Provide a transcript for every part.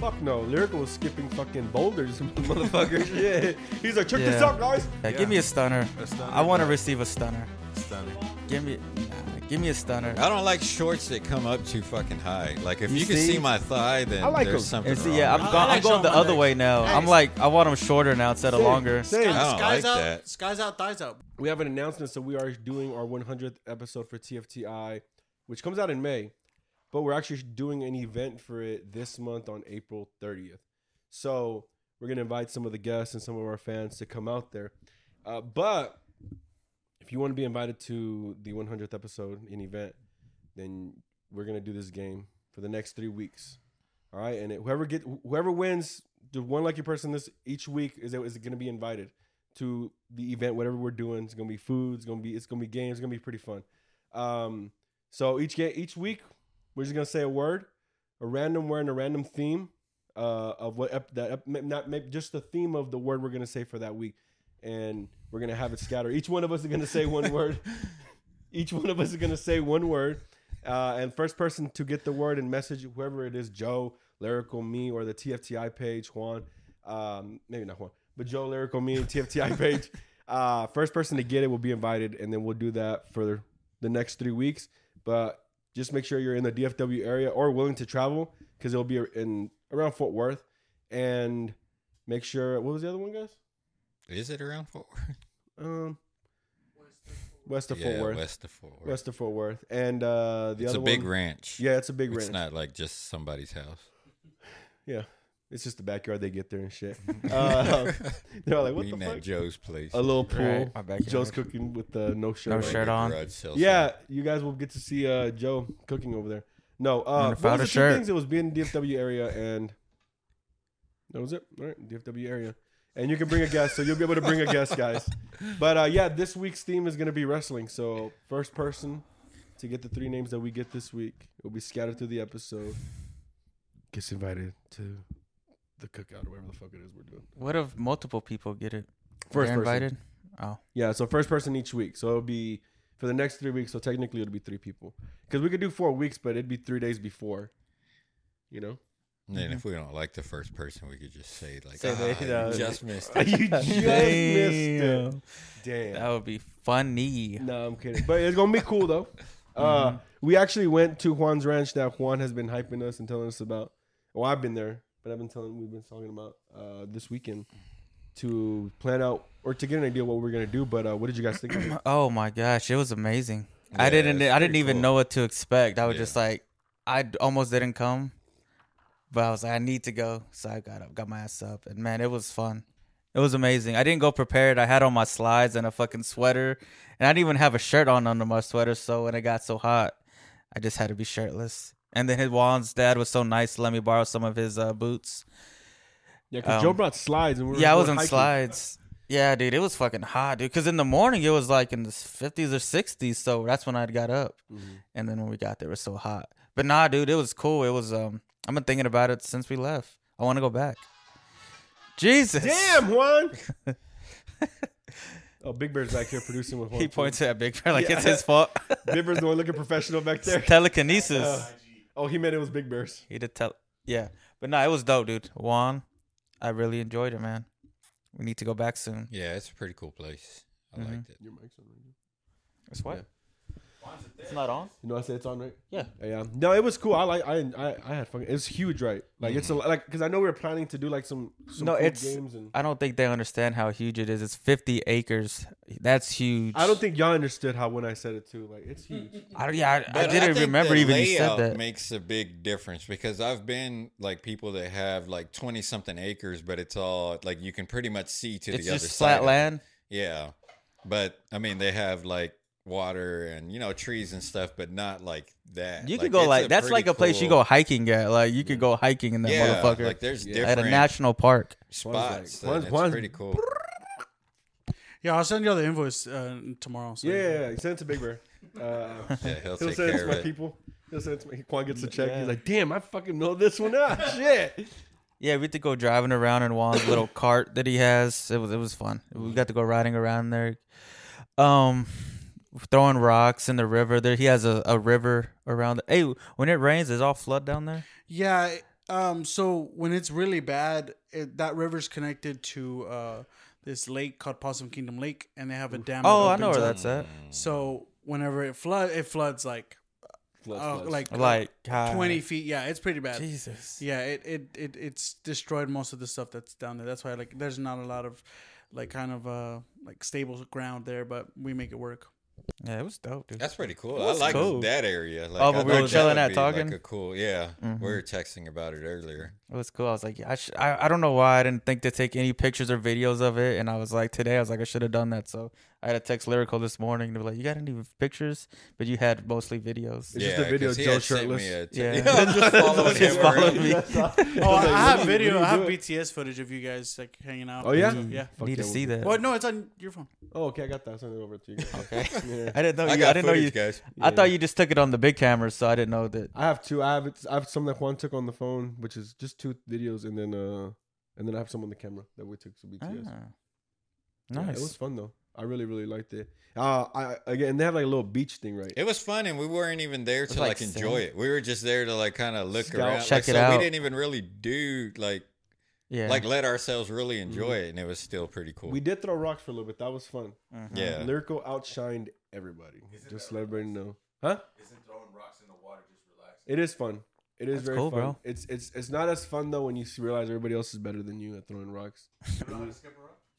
Fuck no. Lyrical was skipping fucking boulders, motherfucker. yeah, He's like, check this Yeah. out, guys. Yeah, Yeah. Give me a stunner. A stunner, I want to but- receive a stunner. Stunner. Give me, nah, give me a stunner. I don't like shorts that come up too fucking high. Like if You you, can see? see my thigh, then I like there's 'em. something And see, wrong. yeah, I'm, I go- I'm like going the my other legs. way now. I'm Nice. like, I want them shorter now instead of Same, longer. Same. I don't Skies like out, that. skies out, thighs out. We have an announcement, so we are doing our 100th episode for TFTI, which comes out in May, but we're actually doing an event for it this month on April 30th. So we're gonna invite some of the guests and some of our fans to come out there. Uh, but if you want to be invited to the 100th episode in event, then we're gonna do this game for the next three weeks. All right, and it, whoever get whoever wins, the one lucky person this each week is is going to be invited to the event, whatever we're doing. It's gonna be food. It's gonna be it's gonna be games. It's gonna be pretty fun. Um, so each game each week, we're just gonna say a word, a random word, and a random theme uh, of what ep- that ep- not maybe just the theme of the word we're gonna say for that week, and we're gonna have it scatter. Each one of us is gonna say one word. Each one of us is gonna say one word, uh, and first person to get the word and message whoever it is, Joe, Lyrical, me, or the TFTI page, Juan. Um, maybe not Juan, but Joe, Lyrical, me, and TFTI page. Uh, first person to get it will be invited, and then we'll do that for the next three weeks. But just make sure you're in the DFW area or willing to travel because it'll be in around Fort Worth, and make sure what was the other one, guys? Is it around Fort Worth? Um, west of yeah, Fort Worth, west of Fort Worth. west of Fort Worth, and uh, the it's other It's a big one, ranch. Yeah, it's a big it's ranch. It's not like just somebody's house. Yeah, it's just the backyard. They get there and shit. Uh, they're like, what the Meeting fuck? at Joe's place. A little pool. Right, my backyard. Joe's cooking with uh, no shirt. No on. shirt on. Garage sale Yeah, you guys will get to see uh, Joe cooking over there. No, uh, And what was a the two shirt. things? It was being in the DFW area, and that was it. All right, DFW area, and you can bring a guest, so you'll be able to bring a guest, guys. But uh, yeah, this week's theme is going to be wrestling. So first person to get the three names that we get this week will be scattered through the episode. Gets invited to the cookout or whatever the fuck it is we're doing. What if multiple people get it? First They're person. invited. Oh, Yeah, so first person each week. So it'll be for the next three weeks. So technically it'll be three people because we could do four weeks, but it'd be three days before. You know, And then if we don't like the first person, we could just say like, Say ah, they- you just missed you it. just missed it. Damn. Damn. that would be funny. No, I'm kidding. But it's gonna be cool though. Uh, we actually went to Juan's ranch that Juan has been hyping us and telling us about. Well, I've been there, but I've been telling we've been talking about uh, this weekend to plan out or to get an idea what we're gonna do. But uh, what did you guys think? of it? Oh my gosh, it was amazing. I didn't. I didn't even cool. know what to expect. I was Yeah. just like, I almost didn't come, but I was like, I need to go, so I got up, got my ass up, and man, it was fun. It was amazing. I didn't go prepared. I had on my slides and a fucking sweater, and I didn't even have a shirt on under my sweater. So when it got so hot, I just had to be shirtless. And then his Juan's dad was so nice to let me borrow some of his uh, boots. Yeah, because Um, Joe brought slides and we were Yeah, I was on hiking. slides. Yeah, dude, it was fucking hot, dude. Because in the morning it was like in the fifties or sixties, so that's when I got up. Mm-hmm. And then when we got there, it was so hot. But nah, dude, it was cool. It was. um I've been thinking about it since we left. I want to go back. Jesus, Damn, Juan. oh, Big Bird's back here producing with Juan. He points at Big Bear like Yeah. it's his fault. Big Bird's the one looking professional back there. Telekinesis. Uh, oh, he meant it was Big Bear's. he did tell. Yeah, but nah, it was dope, dude. Juan, I really enjoyed it, man. We need to go back soon. Yeah, it's a pretty cool place. I Mhm. liked it. Your mic's on, right? It's what? Yeah. It's not on. You know, I said it's on, right? Yeah. Yeah. No, it was cool. I like. I I, I had fun. It was huge, right? Like it's a Mm-hmm. like because I know we were planning to do like some, some No, cool it's- games and. I don't think they understand how huge it is. It's 50 acres. That's huge. I don't think y'all understood how when I said it too. Like it's huge. I don't. Yeah, I, I But didn't think remember the even you said layout that. makes a big difference because I've been like people that have like twenty something acres, but it's all like you can pretty much see to it's the other just side. flat of it. land. Yeah, but I mean they have like water and you know trees and stuff, but not like that. You Like, could go like that's like pretty a place you go hiking at. Like you could go hiking in that Yeah, motherfucker like there's Yeah. different at a national park. spots. Juan's- and it's Juan's- pretty cool. Yeah, I'll send you the invoice uh, tomorrow. So Yeah, yeah, yeah. Send it to Big Bear. Uh, Yeah, he'll he'll take send it care to of my it. people. He'll send it to me. Quan gets a check. Yeah. He's like, damn, I fucking know this one out. Shit. Yeah, we had to go driving around in Juan's little cart that he has. It was it was fun. We got to go riding around there. Um, throwing rocks in the river. There, he has a, a river around. The, hey, when it rains, is all flood down there? Yeah, Um, so when it's really bad, it, that river's connected to uh, this lake called Possum Kingdom Lake, and they have a dam. Oh, I know where opens that's at. So whenever it flood, it floods like Floods, uh, floods. like Like high. twenty feet. Yeah, it's pretty bad. Jesus. Yeah, it, it it it's destroyed most of the stuff that's down there. That's why like there's not a lot of like kind of uh like stable ground there, but we make it work. Yeah, it was dope, dude. That's pretty cool. I like cool. that area. Like, Oh, I but we were chilling would at talking? Like a cool, yeah. Mhm. We were texting about it earlier. It was cool. I was like, yeah, I, sh- I I don't know why I didn't think to take any pictures or videos of it, and I was like, today I was like, I should have done that. So I had to text lyrical this morning. They were like, you got any pictures? But you had mostly videos. It's just a video 'cause he Joe had sent shirtless. me a Yeah. yeah. just followed Just him me. Oh, I, I have what do you- what video. I have? BTS footage of you guys like hanging out. Oh, yeah? yeah. Fuck Need to see that. Well, no, it's on your phone. Oh, okay, I got that. I'll send it over to you. guys. Okay. Yeah. I didn't know. I You, got I didn't know you. guys. I Yeah. thought you just took it on the big camera, so I didn't know that. I have two. I have it. I have some that Juan took on the phone, which is just two videos, and then uh, and then I have some on the camera that we took to BTS. Ah, Yeah, nice. it was fun though. I really really liked it. Uh, I again they have like a little beach thing, right? It was fun, and we weren't even there to like like, enjoy it. We were just there to like kind of look Scout. around. Check like, it so out. We didn't even really do like yeah. like let ourselves really enjoy it, and it was still pretty cool. We did throw rocks for a little bit. That was fun. Mhm. yeah. Lyrical outshined everybody. just let everybody know, huh? Isn't throwing rocks in the water just relaxing? It is fun. It is That's very cool, fun. bro. It's it's it's not as fun though when you realize everybody else is better than you at throwing rocks.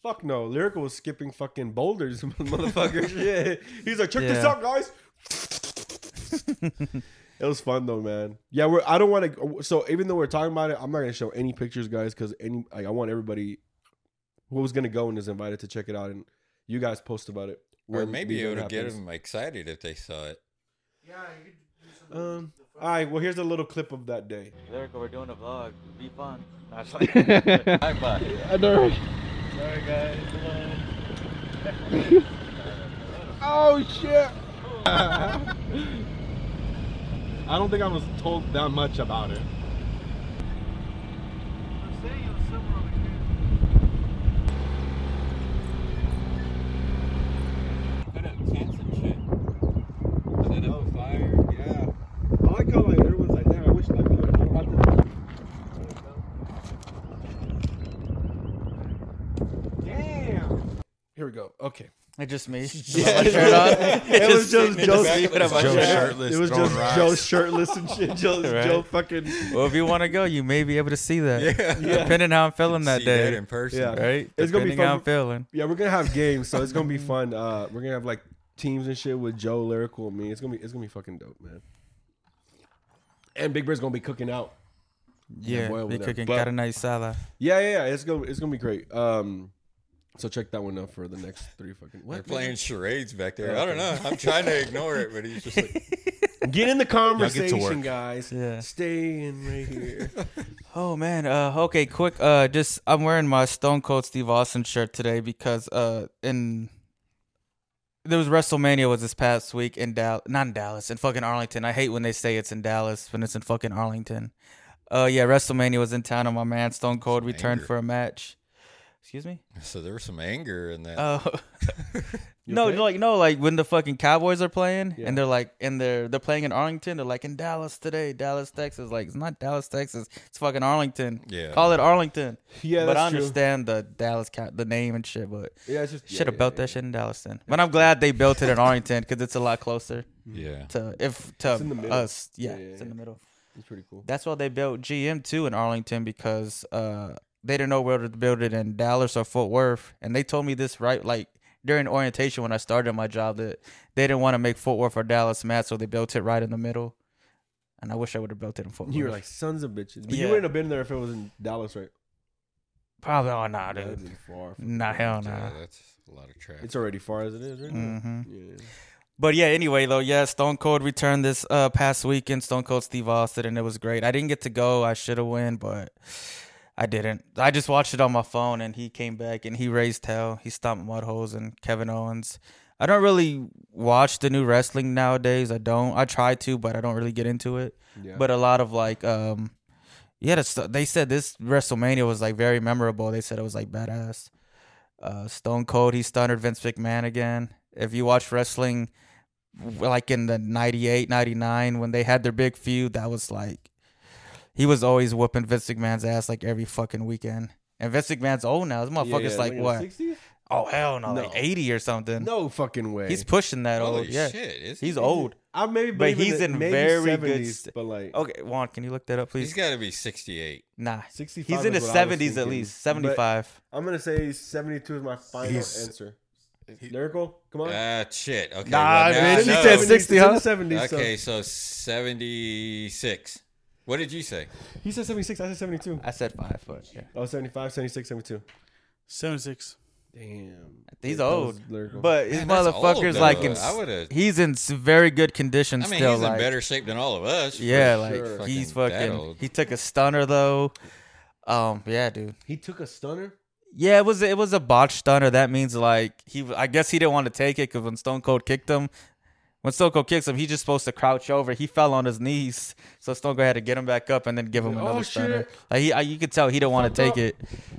Fuck no, lyrical was skipping fucking boulders, motherfucker. Shit, he's like, check this out, guys. it was fun though, man. Yeah, we're. I don't want to. So even though we're talking about it, I'm not gonna show any pictures, guys, because any. Like, I want everybody who was gonna go and is invited to check it out, and you guys post about it. or maybe the it event would get them excited if they saw it. Yeah, you could do. Um. All right. Well, here's a little clip of that day. Lyrical, we're doing a vlog. Be fun. Bye bye. I know. Sorry, guys. Come. Oh shit! I don't think I was told that much about it. fire. Yeah. I like how like, damn, I wish I could. I don't have to. Damn. Here we go. Okay. It's just me. Yeah. With shirt on. It was just in Joe. back with my Joe shirt. shirtless. It was just rocks. Joe shirtless and shit. Joe, Right. Joe fucking. Well, if you want to go, you may be able to see that. Yeah. Depending how I'm feeling that See day. that in person. Yeah. right? It's gonna be Depending fun. how I'm feeling. Yeah, we're gonna have games, so it's gonna be fun. Uh, we're gonna have like teams and shit with Joe, lyrical, and me. It's gonna be it's gonna be fucking dope, man. And Big Bird's gonna be cooking out. Yeah, boy over be there. cooking But- carne asada. Yeah, yeah, yeah. It's gonna it's gonna be great. Um, so check that one out for the next three fucking. They're What? playing charades back there. Yeah, I don't know. I'm trying to ignore it, but he's just like, Get in the get conversation, work. guys. Yeah. Stay in right here. Oh man, uh okay, quick uh just I'm wearing my Stone Cold Steve Austin shirt today because uh in there was WrestleMania was this past week in Dallas, not in Dallas, in fucking Arlington. I hate when they say it's in Dallas when it's in fucking Arlington. Uh yeah, WrestleMania was in town and my man Stone Cold Some returned anger. for a match. Excuse me? so there was some anger in that. Oh. No, okay? like no, like when the fucking Cowboys are playing Yeah. and they're like and they're they're playing in Arlington, they're like in Dallas today, Dallas, Texas. Like it's not Dallas, Texas. It's fucking Arlington. Yeah. Call it Arlington. Yeah, but I that's true. understand the Dallas Cow- the name and shit, but Yeah, it's just should have yeah, built yeah, that shit in Dallas then. But I'm glad they built it in Arlington because it's a lot closer yeah. to if to It's in the middle. us. Yeah, Yeah, yeah, it's in the middle. It's pretty cool. That's why they built GM too in Arlington because uh they didn't know whether to build it in Dallas or Fort Worth, and they told me this right like during orientation when I started my job that they didn't want to make Fort Worth or Dallas mad, so they built it right in the middle. And I wish I would have built it in Fort Worth. You were like sons of bitches, but Yeah. you wouldn't have been there if it was in Dallas, right? probably oh nah, That'd dude, be far. nah hell Yeah, that's a lot of traffic. It's already far as it is, right? now. hmm Yeah. But yeah, anyway though, yeah, Stone Cold returned this uh past weekend. Stone Cold Steve Austin, and it was great. I didn't get to go. I should have went, but I didn't. I just watched it on my phone, and he came back and he raised hell. He stomped Mudholes and Kevin Owens. I don't really watch the new wrestling nowadays. I don't. I try to, but I don't really get into it. Yeah. But a lot of like, um, yeah, they said this WrestleMania was like very memorable. They said it was like badass. Uh, Stone Cold, he stunned Vince McMahon again. If you watch wrestling, like in the 98, 99, when they had their big feud, that was like, he was always whooping Vince McMahon's ass like every fucking weekend. And Vince McMahon's old now. This motherfucker's like in the what? 60s? Oh hell no, No. like eighty or something. No fucking way. He's pushing that Holy old. Yeah, shit! Is he's he? old. I maybe, But he's in maybe very good 70s, st- But like Okay, Juan, can you look that up, please? He's got to be 68. nah, 65 he's in is his what I was seventies at least, seventy five. I'm gonna say 72 is my final He's- answer. Lyrical, come on. Ah, shit. Okay. Nah, well, man, I he said 60, huh? It's in the 70s, so- Okay, so 76. What did you say? He said 76. I said 72. I said five, but yeah. Oh, 75, 76, 72. 76. Damn. He's That old, but his Man, that's old, motherfucker's though. like in. I would've- He's in s- very good condition I mean, still. he's like, in better shape than all of us. for yeah, sure. like he's Fucking that fucking. old. He took a stunner though. Um, yeah, dude. he took a stunner. Yeah, it was it was a botched stunner. That means like he, I guess he didn't want to take it because when Stone Cold kicked him, when Stone Cold kicks him, he's just supposed to crouch over. He fell on his knees, so Stone Cold had to get him back up and then give him Oh, another shit. stunner. Like he, I, you could tell he didn't want to take up. it.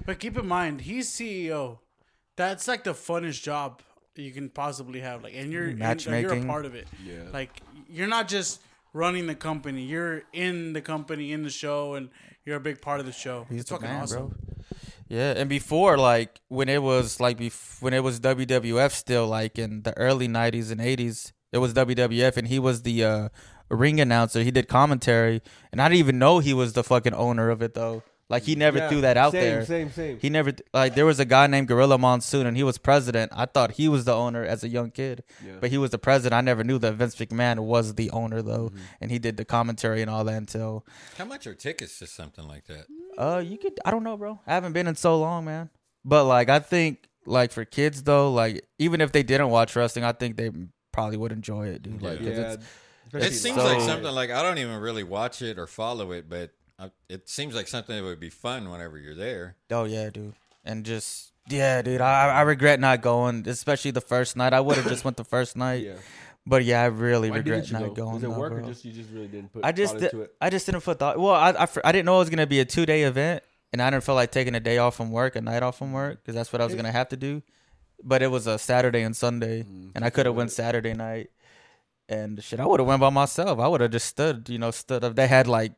But keep in mind, he's CEO. That's like the funnest job you can possibly have. Like, and you're and, like, you're a part of it. Yeah. Like, you're not just running the company. You're in the company, in the show, and you're a big part of the show. He's it's the fucking man, awesome. bro. Yeah, and before like when it was like bef- when it was WWF still like in the early '90s and '80s, it was WWF, and he was the uh, ring announcer. He did commentary, and I didn't even know he was the fucking owner of it though. Like he never Yeah, threw that out same, there. Same, same. Same. He never like there was a guy named Gorilla Monsoon, and he was president. I thought he was the owner as a young kid, Yeah. but he was the president. I never knew that Vince McMahon was the owner though, Mm-hmm. and he did the commentary and all that until How much are tickets to something like that? uh, you could. I don't know, bro. I haven't been in so long, man. But like, I think like for kids though, like even if they didn't watch wrestling, I think they probably would enjoy it, dude. Like, 'cause yeah. it's, especially It seems so- like something like I don't even really watch it or follow it, but I, it seems like something that would be fun whenever you're there. oh yeah, dude. And just yeah, dude. I I regret not going, especially the first night. I would have just went the first night, Yeah. but yeah, I really Why regret didn't go? going. Was it though, work or just you just really didn't put I just thought into it? I just didn't put thought. Well, I, I I didn't know it was gonna be a two day event, and I didn't feel like taking a day off from work, a night off from work, because that's what I was gonna have to do. But it was a Saturday and Sunday, Mm, and I could have went Saturday night, and shit, I would have went by myself. I would have just stood, you know, stood up. They had like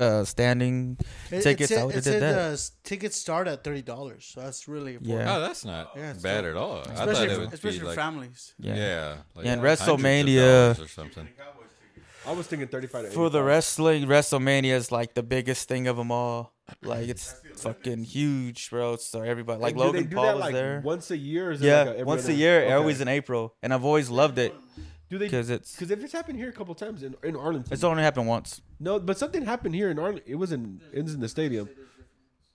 uh standing It, tickets. It I said, would have did that. uh, tickets start at thirty dollars, so that's really important. Yeah. Oh, that's not Yeah, bad dope. at all. I thought especially it for, would especially be for like families. Yeah. yeah, like Yeah, and hundreds WrestleMania- or something. I was thinking 35 to For the wrestling, WrestleMania is like the biggest thing of them all. Like it's fucking huge, bro. So everybody, like Logan Paul that was like there. once a year. Yeah, like a once a year, Okay. always in April, and I've always loved it Do they? because it's Because if it's happened here a couple times in, in Arlington, it's only happened once. no, but something happened here in Arlington. It was in it was in the stadium.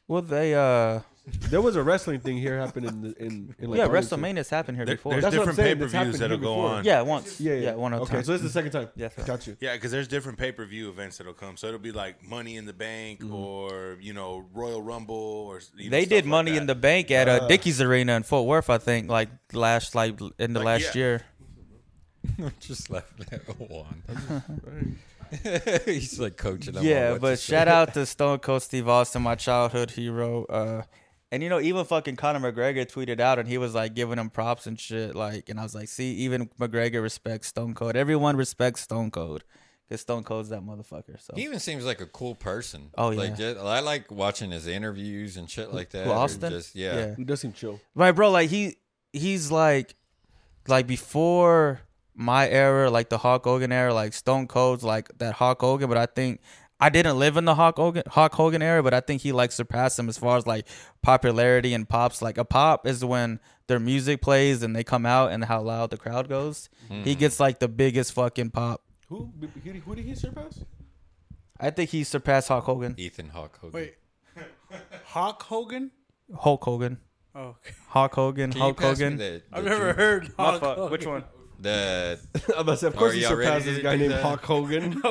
Well, they uh, There was a wrestling thing here happening in the, in, in like yeah, Arlington. WrestleMania's happened here There- before. there's That's what I'm different pay it's per views happened that'll here go before. on. yeah, once. Yeah, yeah. yeah, one other Okay, time. so this is the second time. Yes, sir. got you. Yeah, because there's different pay per view events that'll come. So it'll be like Money in the Bank Mm-hmm. or you know Royal Rumble or you know, they stuff did like Money that. in the Bank at uh, Uh. Dickies Arena in Fort Worth, I think, like last like in the Like, last yeah. year. Just laughing at Juan. He's like coaching. them on Yeah, what but say. shout out to Stone Cold Steve Austin, my childhood hero. Uh, and you know, even fucking Conor McGregor tweeted out, and he was like giving him props and shit. Like, and I was like, see, even McGregor respects Stone Cold. Everyone respects Stone Cold because Stone Cold's that motherfucker. So He even seems like a cool person. Oh, like, yeah. just, I like watching his interviews and shit like that. Who, Austin? Just, yeah. He does seem chill. Right, bro. Like he, he's like, like before my era, like the Hulk Hogan era, like Stone Cold's like that Hulk Hogan. But I think I didn't live in the Hulk Hogan, Hulk Hogan era, but I think he like surpassed him as far as like popularity and pops. Like a pop is when their music plays and they come out and how loud the crowd goes. He hmm. gets like the biggest fucking pop. Who? Who, who did he surpass? I think he surpassed Hulk Hogan, Ethan Hawk Hogan. Wait, Hawk Hogan? Hulk Hogan, Oh, okay. Hulk Hogan, Can you Hulk pass me Hogan. the, I've never truth? heard Hawk Hogan. Which one? The I'm about to say, of course Are he y'all ready surpassed to this guy do named that? Hulk Hogan.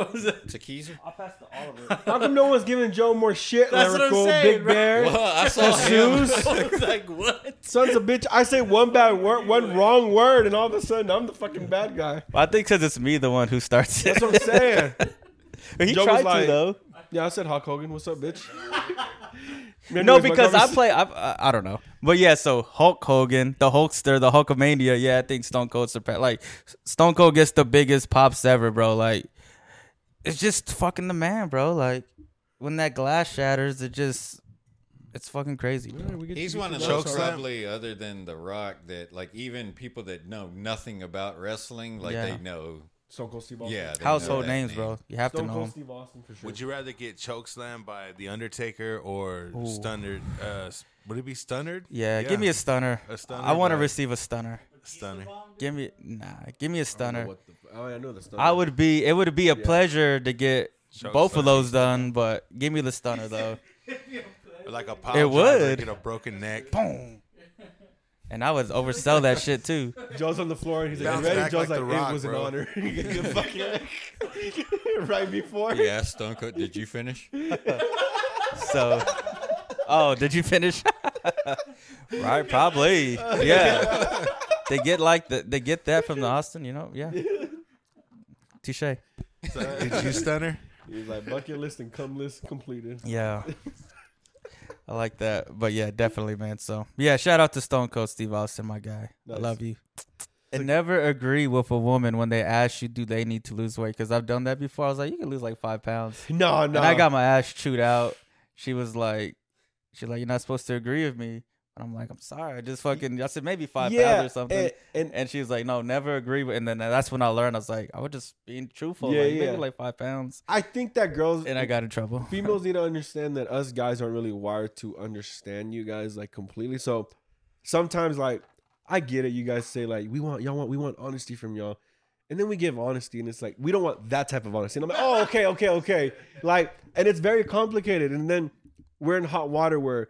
Tequila? I'll pass the all of. How come no one's giving Joe more shit? That's what I'm Lyrical, saying, Big bro. Bear, Well, I saw him. shoes, I was like, what? sons of bitch. I say one bad word, one wrong word, and all of a sudden I'm the fucking bad guy. I think because it's me, the one who starts it. That's what I'm saying. But he Joe was tried like- to though. Yeah, I said Hulk Hogan. What's up, bitch? No, because I play. I, I I don't know, but yeah. So Hulk Hogan, the Hulkster, the Hulkamania. Yeah, I think Stone Cold surpassed. Like Stone Cold gets the biggest pops ever, bro. Like it's just fucking the man, bro. Like when that glass shatters, it just it's fucking crazy. bro. Yeah, He's one of to those probably other than The Rock that like even people that know nothing about wrestling like Yeah. they know. Stone Cold Steve Austin. Yeah, they know Household that names, name. bro. You have Stone to know. Cold 'em. Steve Austin for sure. Would you rather get chokeslammed by the Undertaker or Ooh. stunnered? Uh, s- would it be stunnered? Yeah, give me a stunner. A stunner, I want to but- receive a stunner. stunner. Give me nah. Give me a I don't know stunner. what the f- oh, I know the stunner. I would be. It would be a Yeah. pleasure to get Choke both of those done, but give me the stunner though. Like a pile It driver, would. get a broken neck. Boom. And I would oversell that shit too. Joe's on the floor and he's like, Bounce "You ready?" back Joe's like like, The Rock, "It was bro." an honor." You fucking- right before. Yeah, Stone Cold. Did you finish? So, oh, did you finish? right, probably. Yeah. they get like the, they get that from the Austin, you know? Yeah. Touche. Did you stunner? He's like, "Bucket list and cum list completed." Yeah. I like that. But yeah, definitely, man. So yeah, shout out to Stone Cold Steve Austin, my guy. I love you. And never agree with a woman when they ask you, do they need to lose weight? Because I've done that before. I was like, you can lose like five pounds. No, no. And I got my ass chewed out. She was like, she's like, you're not supposed to agree with me. And I'm like, I'm sorry. I just fucking, I said maybe five yeah, pounds or something. And, and And she was like, no, never agree with. And then that's when I learned. I was like, I was just being truthful. Yeah, like, yeah. maybe like five pounds. I think that girls And I got in trouble. females need to understand that us guys aren't really wired to understand you guys like completely. So sometimes like I get it, you guys say like we want y'all want we want honesty from y'all. And then we give honesty and it's like we don't want that type of honesty. And I'm like, oh okay, okay, okay. Like and it's very complicated. And then we're in hot water where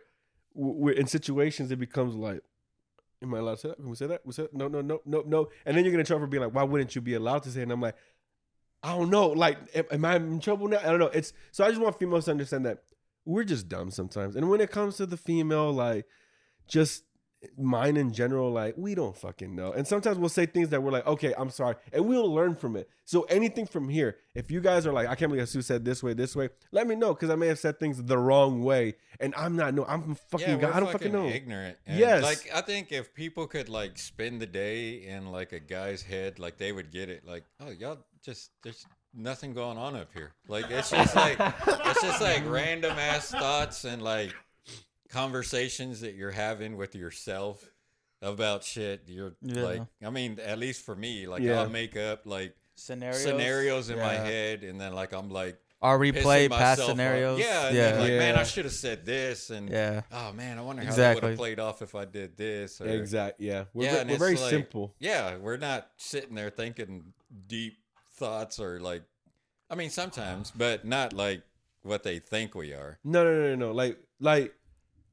we're in situations it becomes like Am I allowed to say that? Can we say that? We that? No, no, no, no, no. And then you're gonna trouble for being like, why wouldn't you be allowed to say? it? And I'm like, I don't know. Like, am I in trouble now? I don't know. It's so I just want females to understand that we're just dumb sometimes. And when it comes to the female, like, just mine in general, like, we don't fucking know. And sometimes we'll say things that we're like, okay, I'm sorry, and we'll learn from it. So anything from here, if you guys are like, I can't believe Sue said this way, this way, let me know because I may have said things the wrong way, and I'm not know. I'm fucking. yeah, we're I don't fucking know. Ignorant. And, Yes. Like I think if people could like spend the day in like a guy's head, like they would get it. Like, oh, y'all just there's nothing going on up here. Like it's just like it's just like random ass thoughts and like conversations that you're having with yourself about shit. You're Yeah. like, I mean, at least for me, like Yeah. I'll make up like Scenarios. scenarios in my head, and then like I'm like. Or pissing replay past myself off. scenarios. Yeah, Yeah. then, like, man, I should have said this, and yeah. oh man, I wonder how that would Exactly. have played off if I did this. Or, Exactly. Yeah. We're, Yeah, ve- we're very like- simple. Yeah, we're not sitting there thinking deep thoughts or like, I mean, sometimes, but not like what they think we are. No, no, no, no, no. Like, like,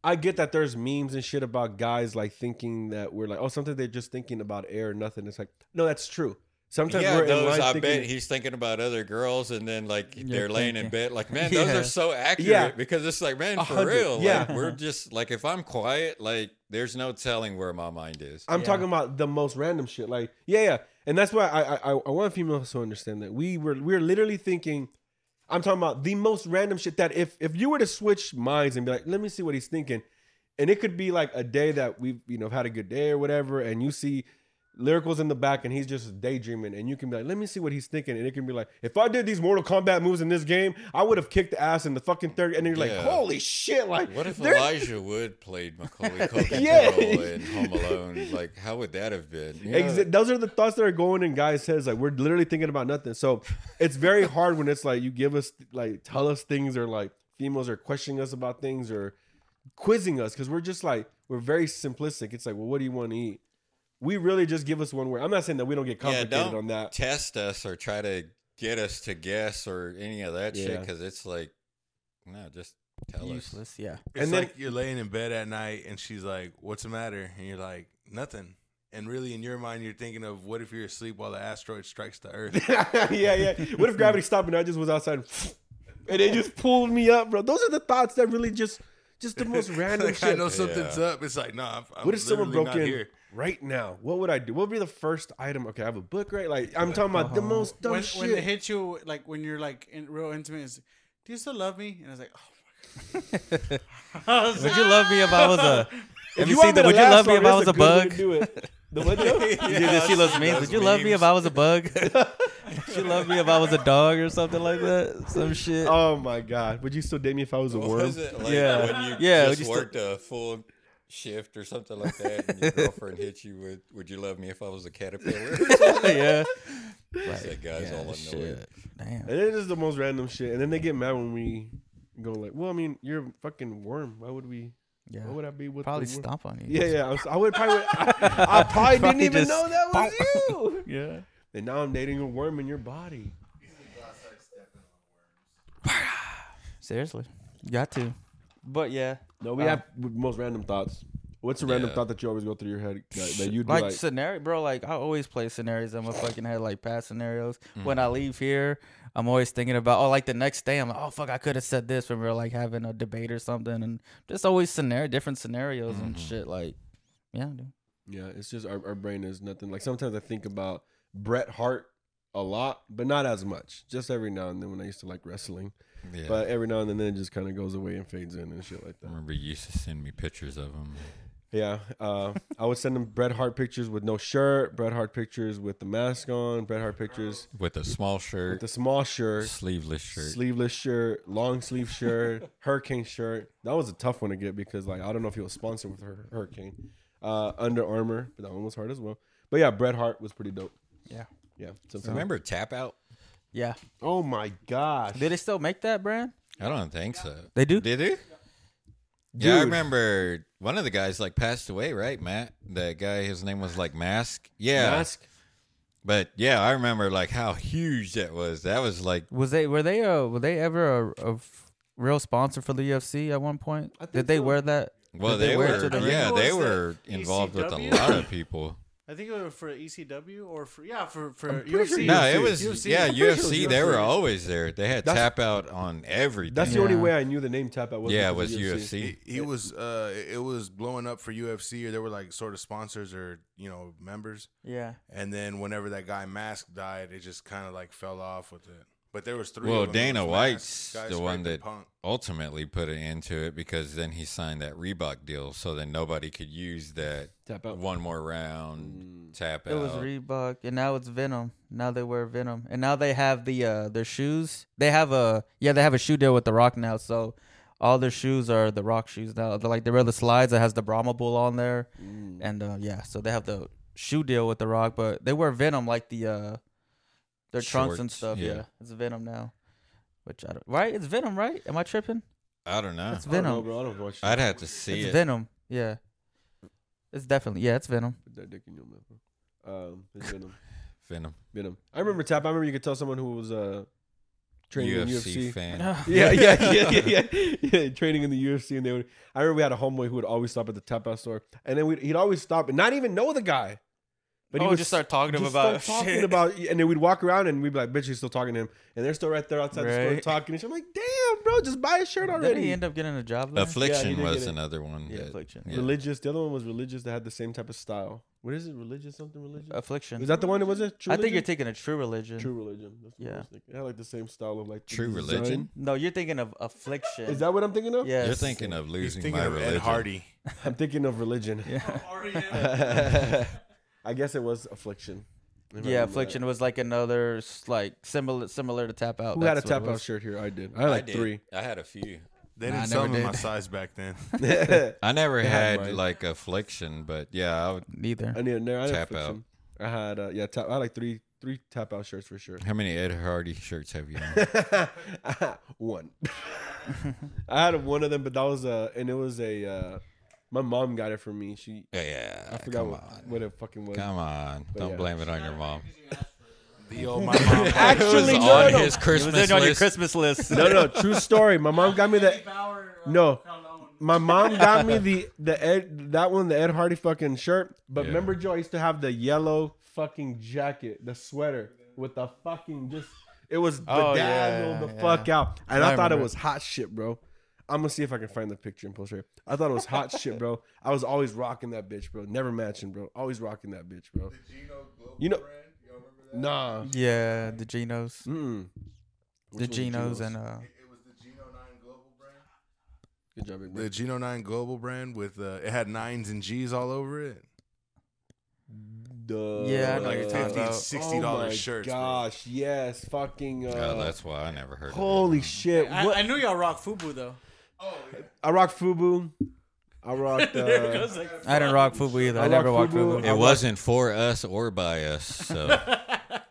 I get that there's memes and shit about guys like thinking that we're like, oh, sometimes they're just thinking about air or nothing. It's like, no, that's true. Sometimes yeah, we're in those line I thinking, bet he's thinking about other girls, and then like You're they're laying in bed, like man, those Yeah. are so accurate Yeah. because it's like man, for real, yeah. like we're just like if I'm quiet, like there's no telling where my mind is. I'm Yeah. talking about the most random shit. Like, yeah, yeah, and that's why I, I, I want females to understand that we were, we're literally thinking. I'm talking about the most random shit that if if you were to switch minds and be like, let me see what he's thinking, and it could be like a day that we've you know had a good day or whatever, and you see lyricals in the back and he's just daydreaming, and you can be like, let me see what he's thinking, and it can be like, if I did these Mortal Kombat moves in this game, I would have kicked the ass in the fucking third, and then you're like, holy shit, like What if there's- Elijah Wood played Macaulay Culkin's Yeah. in Home Alone? Like, how would that have been? You know? Exa- those are the thoughts that are going in guys' heads. Like we're literally thinking about nothing. So it's very hard when it's like you give us like tell us things or like females are questioning us about things or quizzing us because we're just like we're very simplistic. It's like, well, what do you want to eat? We really just give us one word. I'm not saying that we don't get yeah, complicated don't on that. test us or try to get us to guess or any of that shit because it's like, no, just tell us. Yeah. It's And then- like you're laying in bed at night and she's like, "What's the matter?" And you're like, "Nothing." And really, in your mind, you're thinking of what if you're asleep while the asteroid strikes the Earth? yeah, yeah. What if gravity stopped and I just was outside and they just pulled me up, bro? Those are the thoughts that really just just the most random like, shit. I know something's Yeah. up. It's like, no, I'm, I'm What if someone broke not in here. Right now? What would I do? What would be the first item? Okay, I have a book, right? Like I'm talking about the uh-huh. most dumb when, shit. when they hit you, like when you're like in real intimate, is, do you still love me? And I was like, oh my god. Would you love me if I was a? if Let me see the. Would you love me if I was a good way to bug? Do it. The what Joe? You did see those memes? Would you love me if I was a bug? she you love me if I was a dog or something like that? Some shit. Oh my god! Would you still date me if I was a What worm? was it? Like Yeah. when you Yeah, would just you still- a full shift or something like that, and your girlfriend hit you with, "Would you love me if I was a caterpillar?" yeah. that guy's Yeah, all annoyed. shit. Damn. And it's the most random shit. And then they get mad when we go like, "Well, I mean, you're a fucking worm. Why would we? Yeah. Why would I be with Probably the stomp on you. Yeah, yeah. I, was, I would probably. I, I probably didn't even know that was you. Yeah. And now I'm dating a worm in your body. Seriously. You got to. But yeah. No, we Um, have most random thoughts. What's a random Yeah. thought that you always go through your head that, that you'd like, like, scenario, bro. Like I always play scenarios in my fucking head, like past scenarios. Mm. When I leave here, I'm always thinking about. Oh, like the next day, I'm like, oh fuck, I could have said this when we were like having a debate or something, and just always scenario, different scenarios and Mm-hmm. shit. Like, yeah, dude. yeah, it's just our, our brain is nothing. Like sometimes I think about Bret Hart a lot, but not as much. Just every now and then when I used to like wrestling. Yeah. But every now and then it just kind of goes away and fades in and shit like I that. remember you used to send me pictures of him. Yeah, uh, I would send them Bret Hart pictures with no shirt, Bret Hart pictures with the mask on, Bret Hart pictures with a small with shirt, the small shirt, sleeveless shirt. sleeveless shirt, long sleeve shirt, hurricane shirt. That was a tough one to get because like I don't know if he was sponsored with Hur- Hurricane, uh, Under Armour, but that one was hard as well. But yeah, Bret Hart was pretty dope. Yeah. Yeah. So Remember Tap Out? Yeah. Oh my gosh. Did they still make that brand? I don't think so. They do. Did they? Yeah, I Dude. remember one of the guys like passed away, right, Matt? That guy, his name was like Mask. Yeah, Mask. but yeah, I remember like how huge that was. That was like Was they were they uh were they ever a, a f- real sponsor for the UFC at one point? I think Did they so. wear that? well, Did they they, wear it were to the ring? yeah, they were the involved with a ECW. lot of people. I think it was for ECW or for yeah for for I'm sure UFC. UFC. No, it was UFC. yeah I'm sure was UFC. They were always there. They had That's- Tap Out on everything. That's the only way I knew the name Tap Out was. yeah, it was of UFC. He, he was uh it was blowing up for UFC or there were like sort of sponsors or you know members Yeah. and then whenever that guy Mask died it just kind of like fell off with it. But there was three. Well, of them. Dana White's the one that- Punk. Ultimately, put it into it because then he signed that Reebok deal, so then nobody could use that Tap Out. one more round tap out. It was Reebok, and now it's Venum. Now they wear Venum, and now they have the uh their shoes. They have a yeah, they have a shoe deal with the Rock now. So all their shoes are the Rock shoes now. They're like they wear the slides that has the Brahma Bull on there, Mm. and uh yeah, so they have the shoe deal with the Rock, but they wear Venum like the uh their trunks and Shorts, stuff. Yeah. yeah. it's Venum now. Which I don't right. It's Venum, right? Am I tripping? I don't know. It's I don't know, Venum. bro. I don't watch. I'd have to see it. It's it. Venum. Yeah, it's definitely yeah, it's Venum. Put that dick in your mouth, bro. Um, it's Venum. Venum. Venum. I remember Tap. I remember you could tell someone who was uh training in UFC, UFC. fan. Yeah, yeah, yeah, yeah, yeah, yeah. Training in the UFC, and they would. I remember we had a homeboy who would always stop at the tap out store, and then we'd, he'd always stop and not even know the guy. But Oh, would just start talking to him about start talking shit. about, and then we'd walk around and we'd be like, "Bitch, he's still talking to him," and they're still right there outside the store talking. And shit. I'm like, "Damn, bro, just buy a shirt Did already." he end up getting a job there? Affliction did was another one. Yeah, that- Affliction. yeah. Religious. The other one was religious that had the same type of style. What is it? Religious something religious? Affliction. Is that the one that was it? True I think you're religion? thinking of True Religion. True religion. That's what I Yeah. was had like the same style of like the True design. religion. No, you're thinking of Affliction. Is that what I'm thinking of? Yeah. You're thinking of losing thinking my of religion. Ed Hardy. I'm thinking of religion. Yeah. I guess it was affliction. If Yeah, remember Affliction was like another s- like similar similar to Tap Out. that. Who had a That's what it tap out was. shirt here? I did. I had like did. three. I had a few. They Nah, I didn't sell never them in my did. size back then. I never They had had mine. like affliction, but yeah, I would, Neither. I need. I had Tap affliction. I had uh, yeah. Tap, I had like three three tap out shirts for sure. how many Ed Hardy shirts have you? Owned? one. I had one of them, but that was a and it was a. Uh, my mom got it for me. She yeah, yeah. I forgot come what, on, what it fucking was. come on. But Don't yeah. blame it on your mom. The old my mom. Actually, was no, on no, his Christmas was on your list. Christmas list. no, no, true story. My mom got me the no. My mom got me the the Ed that one the Ed Hardy fucking shirt. But Yeah. remember, Joe, I used to have the yellow fucking jacket, the sweater with the fucking just. It was Oh, bedazzled yeah, the yeah. fuck out, and I I, thought it remember. was hot shit, bro. I'm gonna see if I can find the picture and post it. I thought it was hot shit, bro. I was always rocking that bitch, bro. Never matching, bro. Always rocking that bitch, bro. You know, nah. Yeah, the Genos, Mm-mm. the Which one Genos, was and uh, Good job, big bro. The Geno 9 Global brand with uh, it had nines and G's all over it. the Yeah, like you're talking 50 about. 60 oh dollar my shirts. bro. Gosh, yes, fucking. Uh, Oh, that's why I never heard. holy of it. shit! I, What- I knew y'all rock Fubu though. I rock Fubu. I rocked. There Uh, I didn't rock Fubu either. I I, never rock walked Fubu. Fubu. It wasn't for us or by us, so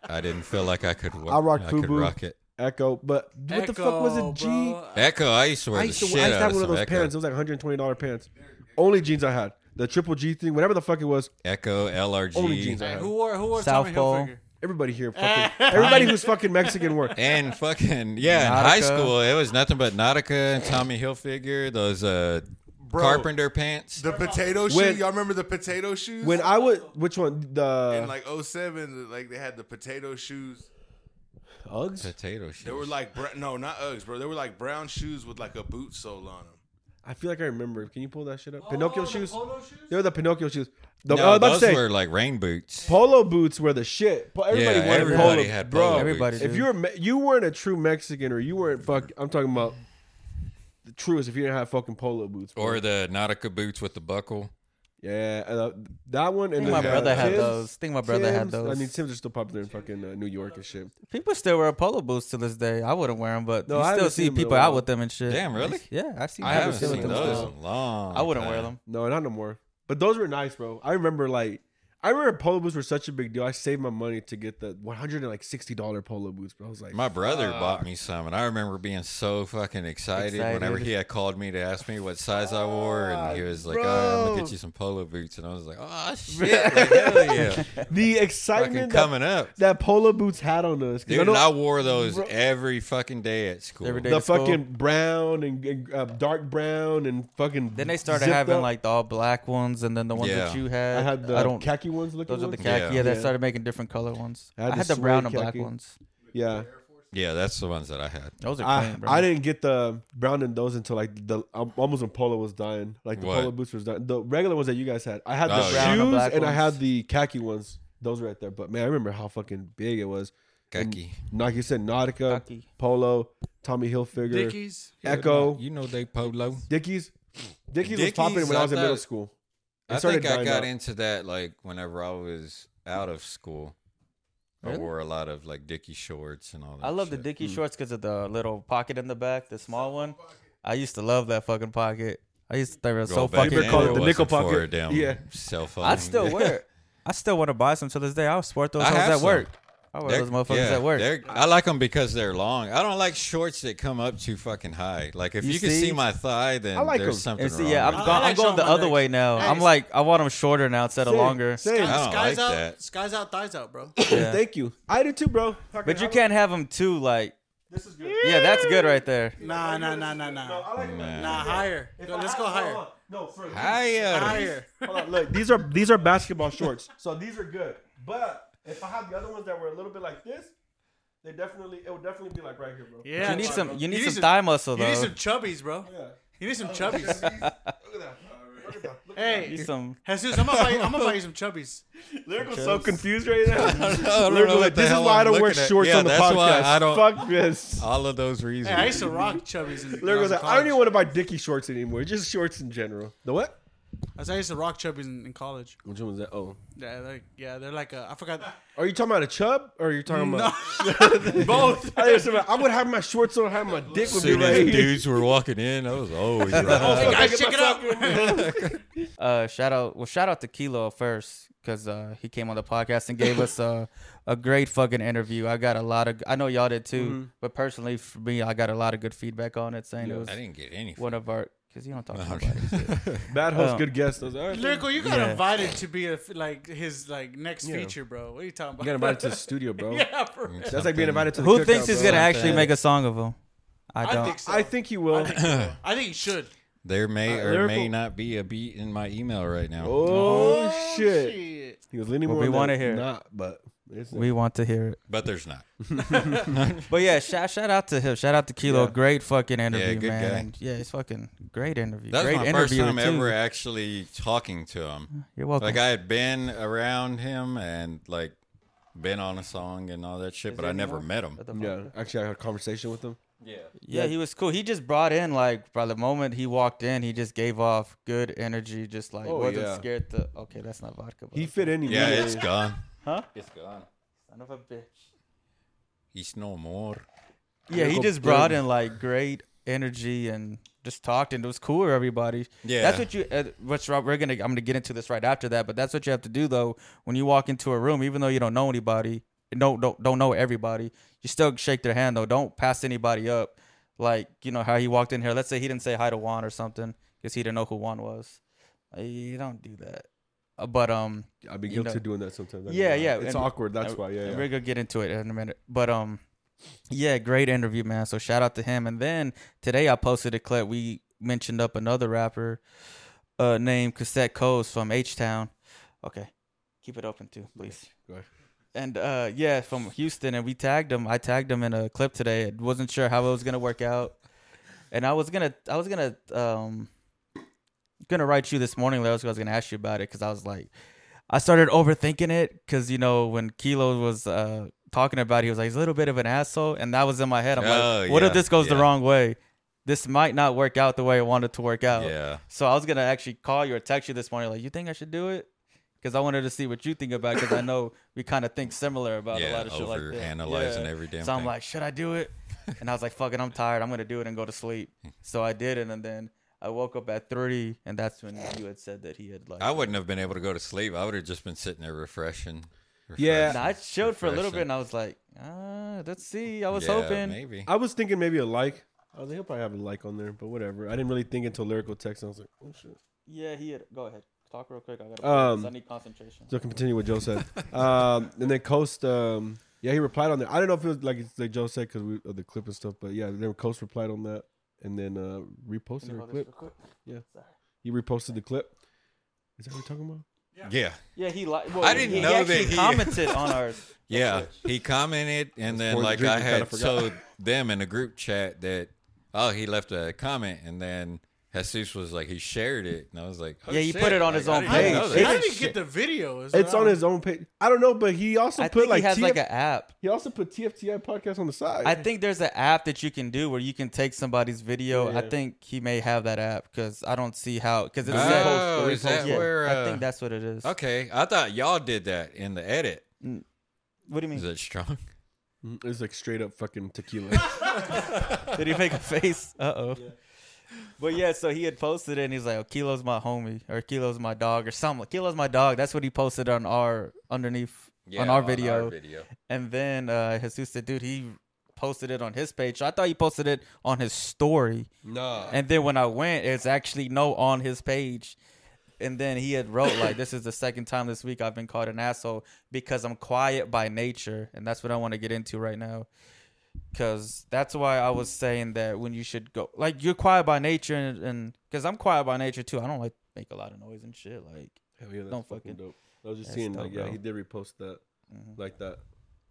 I didn't feel like I could. I rock I could Fubu. rock it. Ecko, but what the fuck was it? G. bro. Ecko, I used to wear I the used to, shit I used to out have of one of those Ecko. pants. It was like 120 dollar pants. Only jeans I had. The triple G thing, whatever the fuck it was. Ecko, LRG, Only jeans I had. who wore who wore South Tommy Pole. Hilfiger? Everybody here, fucking, everybody who's fucking Mexican wore. and fucking yeah. In high Nautica. school, it was nothing but Nautica and Tommy Hilfiger. Those uh, Bro, carpenter pants. The potato shoe. When- Y'all remember the potato shoes? When I was, which one? The in like 07, like they had the potato shoes. Uggs. Potato shoes. They were like br- no, not Uggs, bro. They were like brown shoes with like a boot sole on them. I feel like I remember. Can you pull that shit up? Oh, Pinocchio Oh, the shoes. polo shoes? They were the Pinocchio shoes. The, no, I was about those to say were like rain boots. polo boots were the shit. Everybody Yeah, wanted everybody polo. had bro. polo Everybody boots. did. If you were me- you weren't a true Mexican or you weren't fuck, I'm talking about the truest. If you didn't have fucking polo boots, bro. Or the Nautica boots with the buckle. Yeah, uh, that one I and think then my uh, brother had Tim's- those. I think my brother had those. I mean, Tim's are still popular in fucking uh, New York and shit. people still wear polo boots to this day. I wouldn't wear them, but No, you I still see them in a people out with them and shit. Damn, really? Yeah, I've seen. I haven't still seen them those in a long. I wouldn't wear them. No, not no more. But those were nice, bro. I remember like I remember polo boots were such a big deal. I saved my money to get the one hundred and like sixty dollar polo boots, bro. I was like, My brother fuck. bought me some, and I remember being so fucking excited, Excited. whenever he had called me to ask me what size I wore, and he was like, "Oh, I'm gonna get you some polo boots," and I was like, "Oh shit, like, hell yeah!" the excitement that, coming up, that polo boots had on us. 'Cause I dude. know and I wore those Bro. every fucking day at school. Every day. the to school. fucking brown and, and, uh, dark brown and fucking. Then they started having up. like the all black ones, and then the ones that you had. I had the I don't. khaki ones looking. Those are the ones. khaki. Yeah, Yeah. they Yeah. started making different color ones. I I had had, the the brown and black khaki. ones. Yeah, Yeah, that's the ones that I had. Those are I, clean, bro. I didn't get the brown and those until like the um, almost when polo was dying. Like the What? polo boots was dying. The regular ones that you guys had. I had the Oh, shoes yeah. Brown and black and I had the khaki ones. Those right there. But man, I remember how fucking big it was. And Khaki. Like you said, Nautica, Khaki. Polo, Tommy Hilfiger, Dickies. Ecko, you know they polo. Dickies. Dickies was Dickies, popping when I I was in middle thought- school. It I think I got out. into that like whenever I was out of school. I wore a lot of like Dickie shorts and all that. I love the shit. Dickie hmm. shorts because of the little pocket in the back, the small one. I used to love that fucking pocket. I used to think it was Go so back fucking People then, call cool. it the wasn't nickel for pocket. Them Yeah. cell phone. I'd still wear it. I still want to buy some to this day. I'll sport those I hoes have at some. work. I wear They're- those motherfuckers yeah, at work. I like them because they're long. I don't like shorts that come up too fucking high. Like if You you, can see? see my thigh, then I like there's 'em. something And see, wrong. yeah, I'm, I go- like I'm going the other legs. way now. Hey, I'm like, I want them shorter now instead of longer. same. I don't Skies like out, that. skies out, thighs out, bro. Yeah. Thank you. I do too, bro. But you can't have them too, like, This is good. yeah, that's good right there. Nah, nah, nah, nah, nah. I like Man. Nah, higher. Go, let's go higher. No, for Higher. Higher. Hold on, look, these are these are basketball shorts, so these are good. But if I had the other ones that were a little bit like this, they definitely it would definitely be like right here, bro. Yeah. You need some, you need need some some- thigh muscle though. You need some chubbies, bro. Yeah. You need some chubbies. Look at that. Look at that. You hey, need some. Jesus, I'm gonna buy you, I'm gonna buy you some chubbies. Lyrical's so confused right now. I don't Lyrical, know like, this is why I don't wear shorts Yeah, on the that's podcast. why I don't. Fuck this. All of those reasons. Hey, I used to rock chubbies. In, when I was Lyrical's like, I don't even want to buy Dickie shorts anymore. Just shorts in general. The what? I said I used to rock chubbies in, in college. Which one was that? Oh. Yeah, like yeah, they're like a, I forgot. Are you talking about a chub or are you talking about Both. I, was talking about- I would have my shorts on, have my dick would be Soon as right here. dudes were walking in, I was always right. Hey guys, Get check it my out. Uh, shout out, well, shout out to Kilo first because uh, he came on the podcast and gave us uh, a great fucking interview. I got a lot of, I know y'all did too, but personally for me, I got a lot of good feedback on it, saying it was I didn't get any. one of our, because you don't talk to nobody. Bad host, Oh. good guest. I was like, all right, Lyrical, you got Yeah. invited to be a, like his like next Yeah. feature, bro. What are you talking about? You got invited to the studio, bro. yeah, for real. That's like being invited to the Who cookout, thinks he's bro. gonna actually make a song of him? I I don't. think so. I think he will. I think he should. There may Uh, or lyrical- may not be a beat in my email right now. Oh, shit. shit. He was leaning Well, more. we on wanna hear. Not, but it's we want to hear it. But there's not. But yeah, shout shout out to him. Shout out to Kilo. Yeah. Great fucking interview, good man. guy. And yeah, it's fucking great interview. That was great my first time too. ever actually talking to him. You're welcome. Like I had been around him and like been on a song and all that shit, Is but I never more? met him. What the fuck? yeah. Actually, I had a conversation with him. Yeah. Yeah, he was cool. He just brought in like by the moment he walked in, he just gave off good energy. Just like Oh, wasn't yeah. scared to. Okay, that's not vodka. But He fit in. Yeah, it's gone. Huh? It's gone. Son of a bitch. He's no more. Yeah, he just brought in like great energy and just talked and it was cool with everybody. Yeah. That's what you. Uh, what's wrong? We're gonna. I'm gonna get into this right after that. But that's what you have to do though. When you walk into a room, even though you don't know anybody, don't don't don't know everybody, you still shake their hand though. Don't pass anybody up. Like you know how he walked in here. Let's say he didn't say hi to Juan or something because he didn't know who Juan was. You don't do that. Uh, But um, I'd be you know- doing that sometimes. I Yeah, yeah, It's and- awkward. That's why. Yeah, yeah. We're gonna get into it in a minute. But um, yeah, great interview, man. So shout out to him. And then today I posted a clip. We mentioned up another rapper, uh, named Cassette Coast from H Town. Okay, keep it open too, please. Go ahead. And uh, yeah, from Houston, and we tagged him. I tagged him in a clip today. I wasn't sure how it was gonna work out, and I was gonna, I was gonna, um, gonna write you this morning, I was gonna ask you about it because I was like, I started overthinking it because you know when Kilo was uh talking about, it, he was like he's a little bit of an asshole, and that was in my head. I'm Oh, like, what yeah, if this goes the wrong way? This might not work out the way I wanted to work out. Yeah. So I was gonna actually call you or text you this morning, like, you think I should do it? Because I wanted to see what you think about. Because I know we kind of think similar about a lot of shit like Over that. analyzing Yeah. every damn So I'm thing. like, should I do it? And I was like, fuck it, I'm tired. I'm gonna do it and go to sleep. So I did it, and then I woke up at three, and that's when you had said that he had like. I wouldn't have been able to go to sleep. I would have just been sitting there refreshing. Yeah. And I chilled for a little bit, and I was like, ah, let's see. I was Yeah, hoping. maybe. I was thinking maybe a like. I was like, he'll probably have a like on there, but whatever. I didn't really think until lyrical text. I was like, oh shit. Yeah, he had. Go ahead, talk real quick. I gotta. Um, I need concentration. So I can continue what Joe said. um, and then Coast, um, yeah, he replied on there. I don't know if it was like it's like Joe said because we of the clip and stuff, but yeah, then Coast replied on that and then uh, reposted you her clip. Yeah. Sorry. He reposted the clip. Is that what we're talking about? Yeah. Yeah, he like. Well, I didn't he, know he that he- commented on ours. Yeah, he commented, and then pouring the like drink I and kinda had forgot. told them in the group chat that oh he left a comment, and then Jesus was like he shared it, and I was like oh, Yeah, he shit. put it on Like, his I own didn't even page. know I that. Didn't get the video. Is It's that on his own page. I don't know, but he also I put think like he has TF like an app. he also put TFTI podcast on the side. I think there's an app that you can do where you can take somebody's video. Yeah, I think he may have that app because I don't see how because it's The said. Oh, repost, is that repost. yeah, where? I uh, think that's what it is. okay. I thought y'all did that in the edit. What do you mean? Is mean? it strong? Mm, it's like straight up fucking tequila. Did he make a face? Uh oh. But yeah, so he had posted it and he's like, oh, Kilo's my homie or Kilo's my dog or something. Kilo's my dog. That's what he posted on our underneath on our video. video. And then uh Jesus said, dude, he posted it on his page. So I thought he posted it on his story. No. And then when I went, it's actually no on his page. And then he had wrote like, "This is the second time this week I've been called an asshole because I'm quiet by nature," and that's what I want to get into right now. Because that's why I was saying that when you should go, like you're quiet by nature, and because I'm quiet by nature too. I don't like make a lot of noise and shit. Like, Hell yeah, that's Don't fucking fucking- dope. I was just seeing dope, like yeah, bro. he did repost that mhm. like that.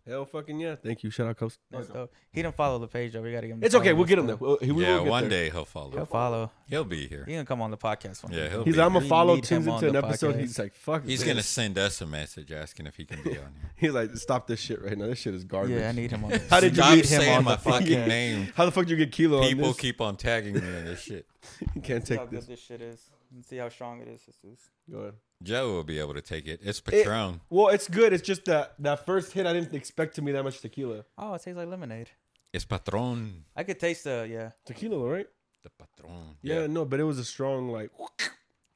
Hell fucking yeah. Thank you. Shout out Coast. that's dope. He didn't follow the page though. We gotta give him. the It's okay. follow We'll get him there. stuff. We'll, he, we yeah, will get one there. day he'll follow. He'll follow. He'll be here. He gonna come on the podcast one. Yeah, day. he'll He's be like, I'm here. gonna We follow need Tim's him on into an the episode. podcast. He's like, fuck. He's this. gonna send us a message asking if he can be on here. He's like, stop this shit right now. This shit is garbage. Yeah, I need him on. The, How did you Stop get saying on my the fucking podcast. name. How the fuck do you get kilo People on this? keep on tagging me in this shit. you can't See how take good this. this shit is. And see how strong it is. Jesus. Go ahead. Joe will be able to take it. It's It- Patron. Well, it's good. It's just that that first hit, I didn't expect to be that much tequila. Oh, it tastes like lemonade. it's Patron. I could taste the yeah. Tequila, right? The Patron. Yeah, no, but it was a strong like.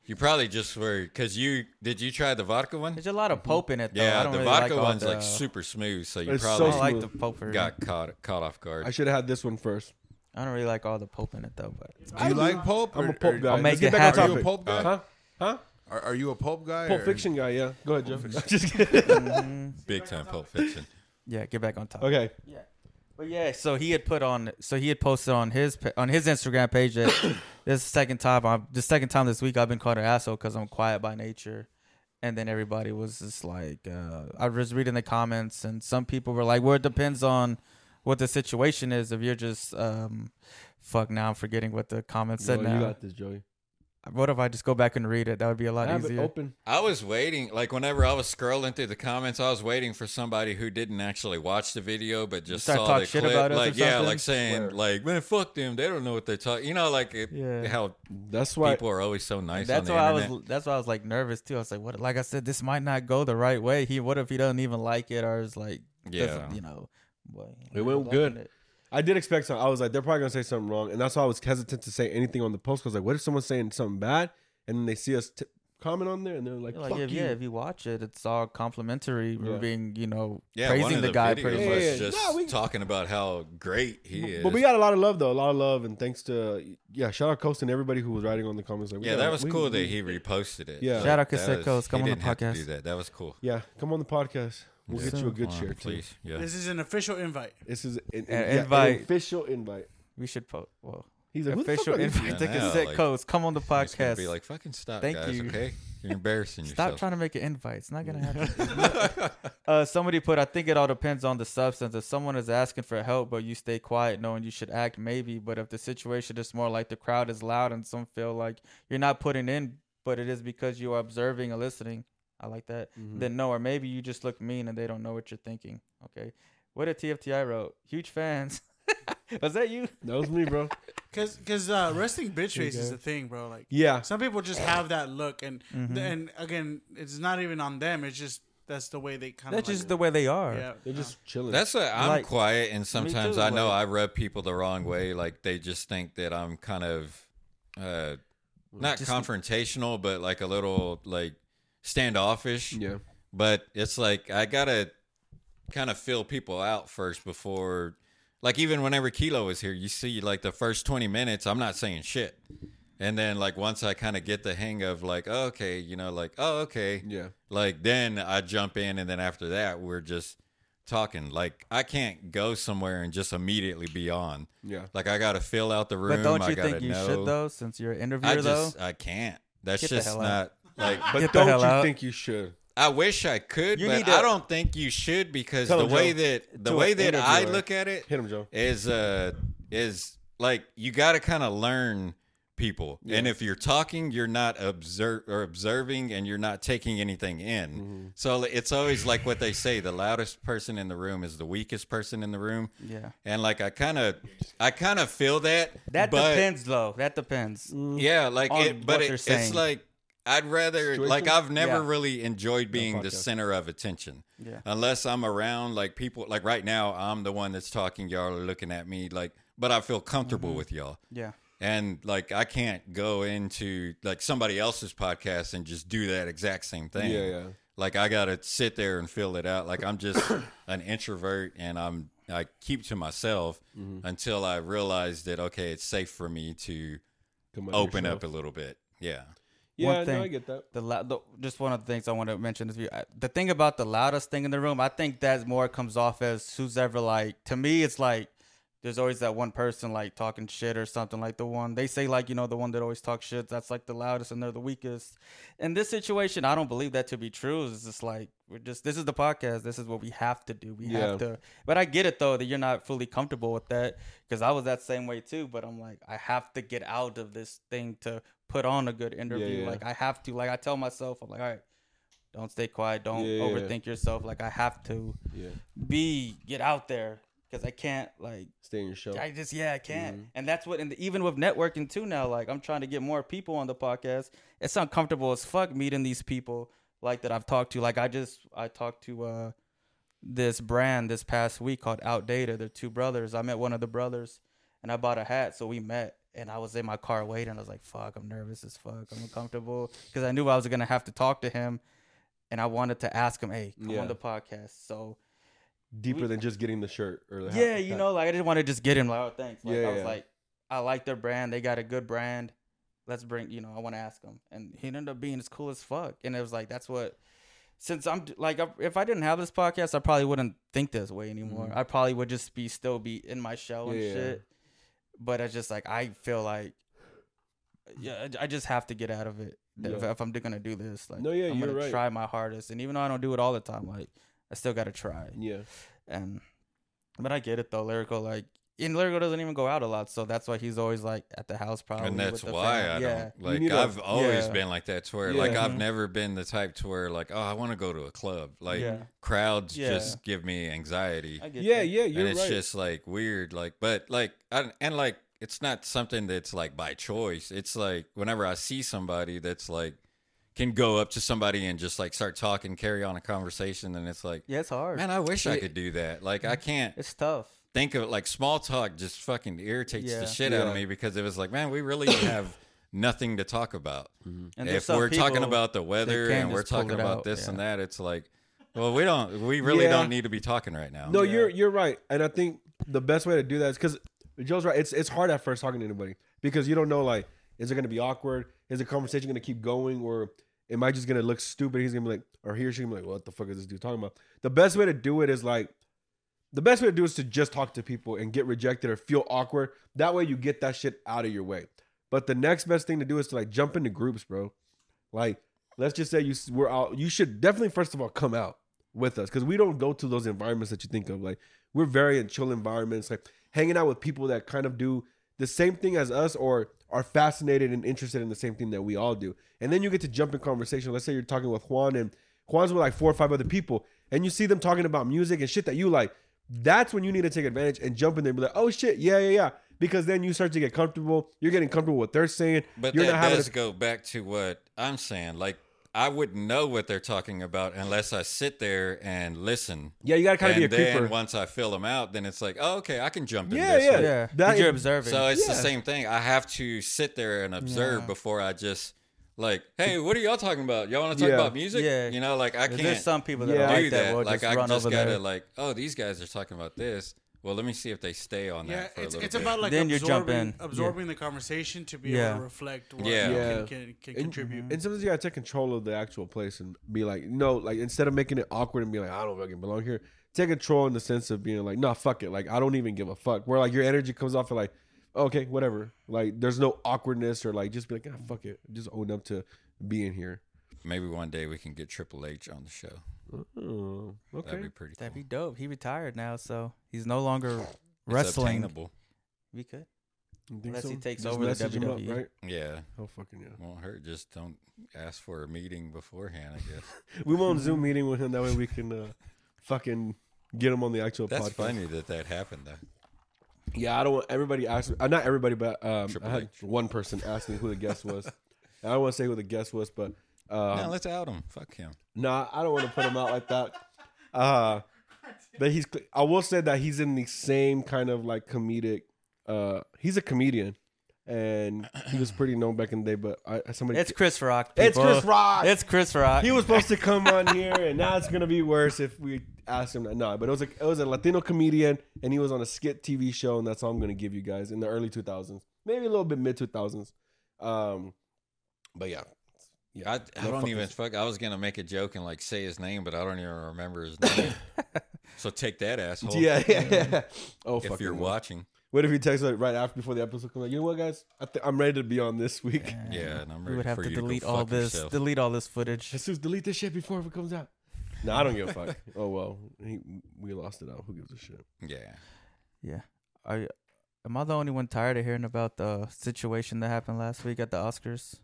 You probably just were because you did. You try the vodka one? There's a lot of mm-hmm. pope in it though. I Yeah, don't the really vodka like one's the, like super smooth, so you It's probably don't like the pope. Got, got caught caught off guard. I should have had this one first. I don't really like all the pope in it though. But Do you like pulp? I'm a pulp guy. I'll make Let's get it back on Are you a topic. pulp guy? Huh? Huh? Are, are you a pulp guy? Pulp or- Fiction guy. Yeah. Go ahead, Joe. Just kidding. Mhm. Big time Pulp Fiction. yeah, get back on top. okay. Yeah. But yeah, so he had put on, so he had posted on his on his Instagram page that this is the second time, I'm, the second time this week I've been called an asshole because I'm quiet by nature, and then everybody was just like, uh, I was reading the comments, and some people were like, well, it depends on what the situation is. If you're just, um, fuck, now I'm forgetting what the comments said No, now. you got this, Joey. What if I just go back and read it? That would be a lot Have it easier. open. I was waiting, like whenever I was scrolling through the comments, I was waiting for somebody who didn't actually watch the video but just Start saw the shit clip. about us like yeah, something? like saying Swear. like man, fuck them. They don't know what they're talking. You know, like it, Yeah. how That's why. people are always so nice. that's on why the I was. That's why I was like nervous too. I was like, what? Like I said, this might not go the right way. He. What if he doesn't even like it, or is like, Yeah. you know. Boy, It went good. it. I did expect something. I was like, they're probably gonna say something wrong, and that's why I was hesitant to say anything on the post. Cause like, what if someone's saying something bad, and then they see us t- comment on there, and they're like, Yeah, like "Fuck if, you." yeah, if you watch it, it's all complimentary. We're Yeah. being, you know, Yeah, one praising of the, the, guy. videos Pretty Yeah, much. was yeah. just No, we- talking about how great he is. But we got a lot of love though, a lot of love, and thanks to yeah, shout out Coast and everybody who was writing on the comments. Like, we yeah, got- that was we- cool we- that he reposted it. Yeah. Like, Shout out that Cassette Coast. Come on the didn't have to podcast. do that. That was cool. Yeah, come on the podcast. We'll Yeah. get you a good share too. please. Yeah. This is an official invite. This is an, an, An yeah, an invite. official invite. We should post. Well, He's like, who the fuck official are these invite to Yeah, Cassette like- Coast. Come on the He's gonna podcast. be like, fucking stop, Thank guys. you. Okay, you're embarrassing Stop yourself. trying to make an invite. It's not gonna happen. uh, somebody put, I think it all depends on the substance. If someone is asking for help, but you stay quiet, knowing you should act, maybe. But if the situation is more like the crowd is loud and some feel like you're not putting in, but it is because you are observing and listening, I like that. Mm-hmm. Then no, or maybe you just look mean and they don't know what you're thinking. Okay, what did TFTI wrote? Huge fans. Was that you? That was me, bro. Cause, cause uh, resting bitch face is go. a thing, bro. Like Yeah, some people just have that look, and Mhm. and again, it's not even on them. It's just that's the way they kind of. That's just the way they are. Yeah, they're just chilling. That's what I'm Like- quiet, and sometimes too, I know like- I rub people the wrong way. Like they just think that I'm kind of uh, not Just- confrontational, but like a little like standoffish. yeah. But it's like I gotta kind of fill people out first before, like even whenever Kilo is here, you see like the first twenty minutes, I'm not saying shit, and then like once I kind of get the hang of like, oh, okay, you know, like oh, okay, Yeah. like then I jump in, and then after that we're just talking. Like I can't go somewhere and just immediately be on. Yeah. Like I gotta fill out the room. But don't you gotta think you know. should though, since you're an interviewer I though? just I can't. That's Get the just hell not out. Like. But Get don't you out. think you should? I wish I could, You but need I don't think you should because Tell the him, way Joe. that the To way an that I interviewer. look at it Hit him, Joe. is uh is like you got to kind of learn people, and if you're talking, you're not observe or observing, and you're not taking anything in. Mm-hmm. So it's always like what they say: the loudest person in the room is the weakest person in the room. yeah. And like I kind of, I kind of feel that. That but- depends though. That depends. yeah, like on it, but what it, they're it's saying. like I'd rather like I've never Yeah. really enjoyed being the center of attention. Yeah. Unless I'm around like people like right now I'm the one that's talking y'all are looking at me like but I feel comfortable Mm-hmm. with y'all. Yeah. And like I can't go into like somebody else's podcast and just do that exact same thing. Yeah, yeah. Like I got to sit there and fill it out. Like I'm just an introvert and I'm I keep to myself Mm-hmm. until I realize that okay, it's safe for me to open yourself. up a little bit. Yeah. Yeah, One no, thing. I get that. The, lou- the just one of the things I want to mention is the thing about the loudest thing in the room. I think that more comes off as who's ever like. To me, it's like there's always that one person like talking shit or something like the one they say like you know the one that always talks shit. That's like the loudest and they're the weakest. In this situation, I don't believe that to be true. It's just like we're just this is the podcast. This is what we have to do. We Yeah. have to. But I get it though that you're not fully comfortable with that because I was that same way too. But I'm like I have to get out of this thing to put on a good interview. yeah. Like I have to. Like I tell myself, I'm like, all right, don't stay quiet. Don't Yeah, yeah, yeah. overthink yourself. Like I have to Yeah. be get out there because I can't like Stay in your show. I just yeah I can't. Mhm. And that's what and even with networking too now. Like I'm trying to get more people on the podcast. It's uncomfortable as fuck meeting these people like that I've talked to. Like I just I talked to uh this brand this past week called Outdated. They're two brothers. I met one of the brothers and I bought a hat, so we met. And I was in my car waiting. I was like, "Fuck, I'm nervous as fuck. I'm uncomfortable because I knew I was gonna have to talk to him, and I wanted to ask him, "Hey, come Yeah. on the podcast." So Deeper we- than just getting the shirt or the hat- yeah, you know, like I didn't want to just get him like, oh, thanks. Like Yeah, I was yeah. like, I like their brand. They got a good brand. Let's bring, you know, I want to ask him, and he ended up being as cool as fuck. And it was like, that's what. Since I'm like, if I didn't have this podcast, I probably wouldn't think this way anymore. I probably would just be still be in my shell and Mm-hmm. Yeah, yeah. shit. But it's just like I feel like, yeah, I I just have to get out of it if, Yeah. if I'm gonna do this. Like, No, yeah, I'm you're gonna right. try my hardest, and even though I don't do it all the time, like I still gotta try Yeah. and but I get it though, lyrical. Like and Largo doesn't even go out a lot, so that's why he's always like at the house probably. and that's with the why fam. I yeah. don't like. need a- I've always yeah. been like that. To where like I've mm-hmm. never been the type to where like oh I want to go to a club. Like Yeah. crowds Yeah. just give me anxiety, I Yeah, that. yeah, you're and it's right. just like weird. Like but like I, and like it's not something that's like by choice. It's like whenever I see somebody that's like can go up to somebody and just like start talking, carry on a conversation, and it's like Yeah, it's hard. man, I wish I could do that. Like I can't it's tough. Think of it like small talk just fucking irritates Yeah. the shit out of me because it was like, man, we really have nothing to talk about. Mm-hmm. And there's if we're talking about the weather and we're talking about out, this yeah. and that, it's like, well, we don't, we really Yeah. don't need to be talking right now. No, Yeah. you're you're right, and I think the best way to do that is because Joe's right. It's it's hard at first talking to anybody because you don't know like is it going to be awkward? Is the conversation going to keep going, or am I just going to look stupid? He's going to be like, or he or she gonna be like, what the fuck is this dude talking about? The best way to do it is like, the best way to do is to just talk to people and get rejected or feel awkward. That way you get that shit out of your way. But the next best thing to do is to like jump into groups, bro. Like, let's just say you we're out. You should definitely first of all come out with us because we don't go to those environments that you think of. Like, we're very in chill environments, like hanging out with people that kind of do the same thing as us or are fascinated and interested in the same thing that we all do. And then you get to jump in conversation. Let's say you're talking with Juan and Juan's with like four or five other people, and you see them talking about music and shit that you like. That's when you need to take advantage and jump in there and be like, oh shit, yeah, yeah, yeah. Because then you start to get comfortable. You're getting comfortable with what they're saying. But you're that having does a- go back to what I'm saying. Like, I wouldn't know what they're talking about unless I sit there and listen. yeah, you gotta kind of and be a then creeper. once I fill them out, then it's like, oh, okay, I can jump in Yeah, this yeah. one. Yeah, That- you're observing. So it's the same thing. I have to sit there and observe Yeah. before I just like, hey, what are y'all talking about? Y'all want to talk Yeah. about music? Yeah. You know, like I can't There's some people that Yeah. are do like that. that. will Like just I run just gotta there. like, oh, these guys are talking about this. Well, let me see if they stay on Yeah, that for a it's, little it's bit. about like Then you jump absorbing. Yeah. absorbing the conversation to be Yeah. able to reflect what Yeah. you Yeah. can, can, can And- contribute. And sometimes you gotta take control of the actual place and be like, no, like instead of making it awkward and be like, I don't fucking belong here, take control in the sense of being like, no, fuck it, like I don't even give a fuck. Where like your energy comes off of like, okay, whatever. Like there's no awkwardness or like just be like, ah, fuck it, just own up to being here. Maybe one day we can get Triple H on the show. Oh, okay. That'd be pretty. That'd be dope. He retired now, so he's no longer It's wrestling. obtainable. We could. You think Unless he takes Just over the message him up, WWE. right? Yeah, Oh fucking yeah. won't hurt. Just don't ask for a meeting beforehand. I guess We won't Zoom meeting with him that way we can uh, fucking get him on the actual that's podcast. funny that that happened though. Yeah, I don't want everybody ask. Uh, not everybody, but um, I had one person ask me who the guest was. I don't want to say who the guest was, but uh, no, let's out him. Fuck him. Nah, I don't want to put him out like that. Uh but he's I will say that he's in the same kind of like comedic uh he's a comedian and he was pretty known back in the day, but I somebody It's Chris Rock. It's. Chris Rock. It's Chris Rock. he was supposed to come on here and now it's gonna be worse if we ask him no, but it was a it was a Latino comedian and he was on a skit TV show and that's all I'm gonna give you guys in the early two thousands. Maybe a little bit mid two thousands. Um but yeah. Yeah. I, I No, don't fuck even this. fuck. I was gonna make a joke and like say his name, but I don't even remember his name. so take that asshole. Yeah, yeah, yeah. Oh, If fuck you're it. watching, What if he texts like right after before the episode comes? Like, you know what, guys? I th- I'm ready to be on this week. yeah, and I'm ready. we would have for to you to delete all fuck this. yourself. Delete all this footage. Jesus, delete this shit before it comes out. No, I don't give a fuck. Oh well, he, we lost it out. Who gives a shit? Yeah, Yeah. Are you, am I the only one tired of hearing about the situation that happened last week at the Oscars?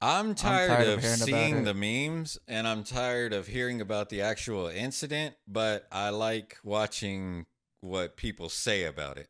I'm tired, tired of of, hearing about seeing the memes, and I'm tired of hearing about the actual incident. But I like watching what people say about it.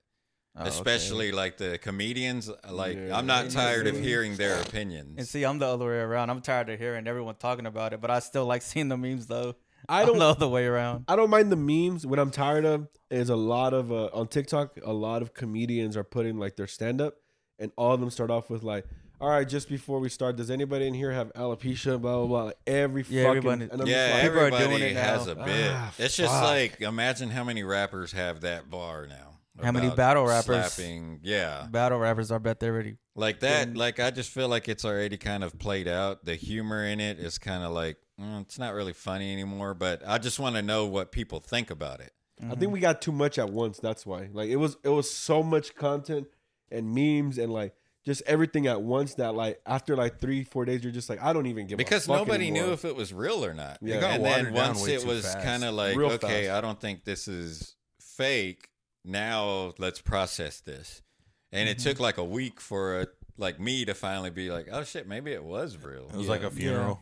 Oh, okay. especially like the comedians. Uh, like Yeah. I'm not tired of hearing their opinions. And see, I'm the other way around. I'm tired of hearing everyone talking about it, but I still like seeing the memes though. I don't. Know the way around. I don't mind the memes. What I'm tired of is a lot of uh, on TikTok. A lot of comedians are putting like their stand up, and all of them start off with like, "All right, just before we start, does anybody in here have alopecia?" Blah blah blah. Like every Yeah, fucking. everybody- and I'm yeah, like, People are everybody doing it has now. a bit. Ah, it's just fuck. like imagine how many rappers have that bar now. How many battle rappers? Slapping, yeah, Battle rappers, I bet they're already. like that. Like I just feel like it's already kind of played out. The humor in it is kind of like mm, it's not really funny anymore. But I just want to know what people think about it. I think we got too much at once. That's why. Like it was it was so much content and memes and like just everything at once that like after like three four days you're just like I don't even give because a fuck nobody anymore. knew if it was real or not. Yeah. It and then once it was kind of like, Real okay, fast. I don't think this is fake. now let's process this. And it took like a week for a, like me to finally be like, oh shit, maybe it was real. It was you like a funeral.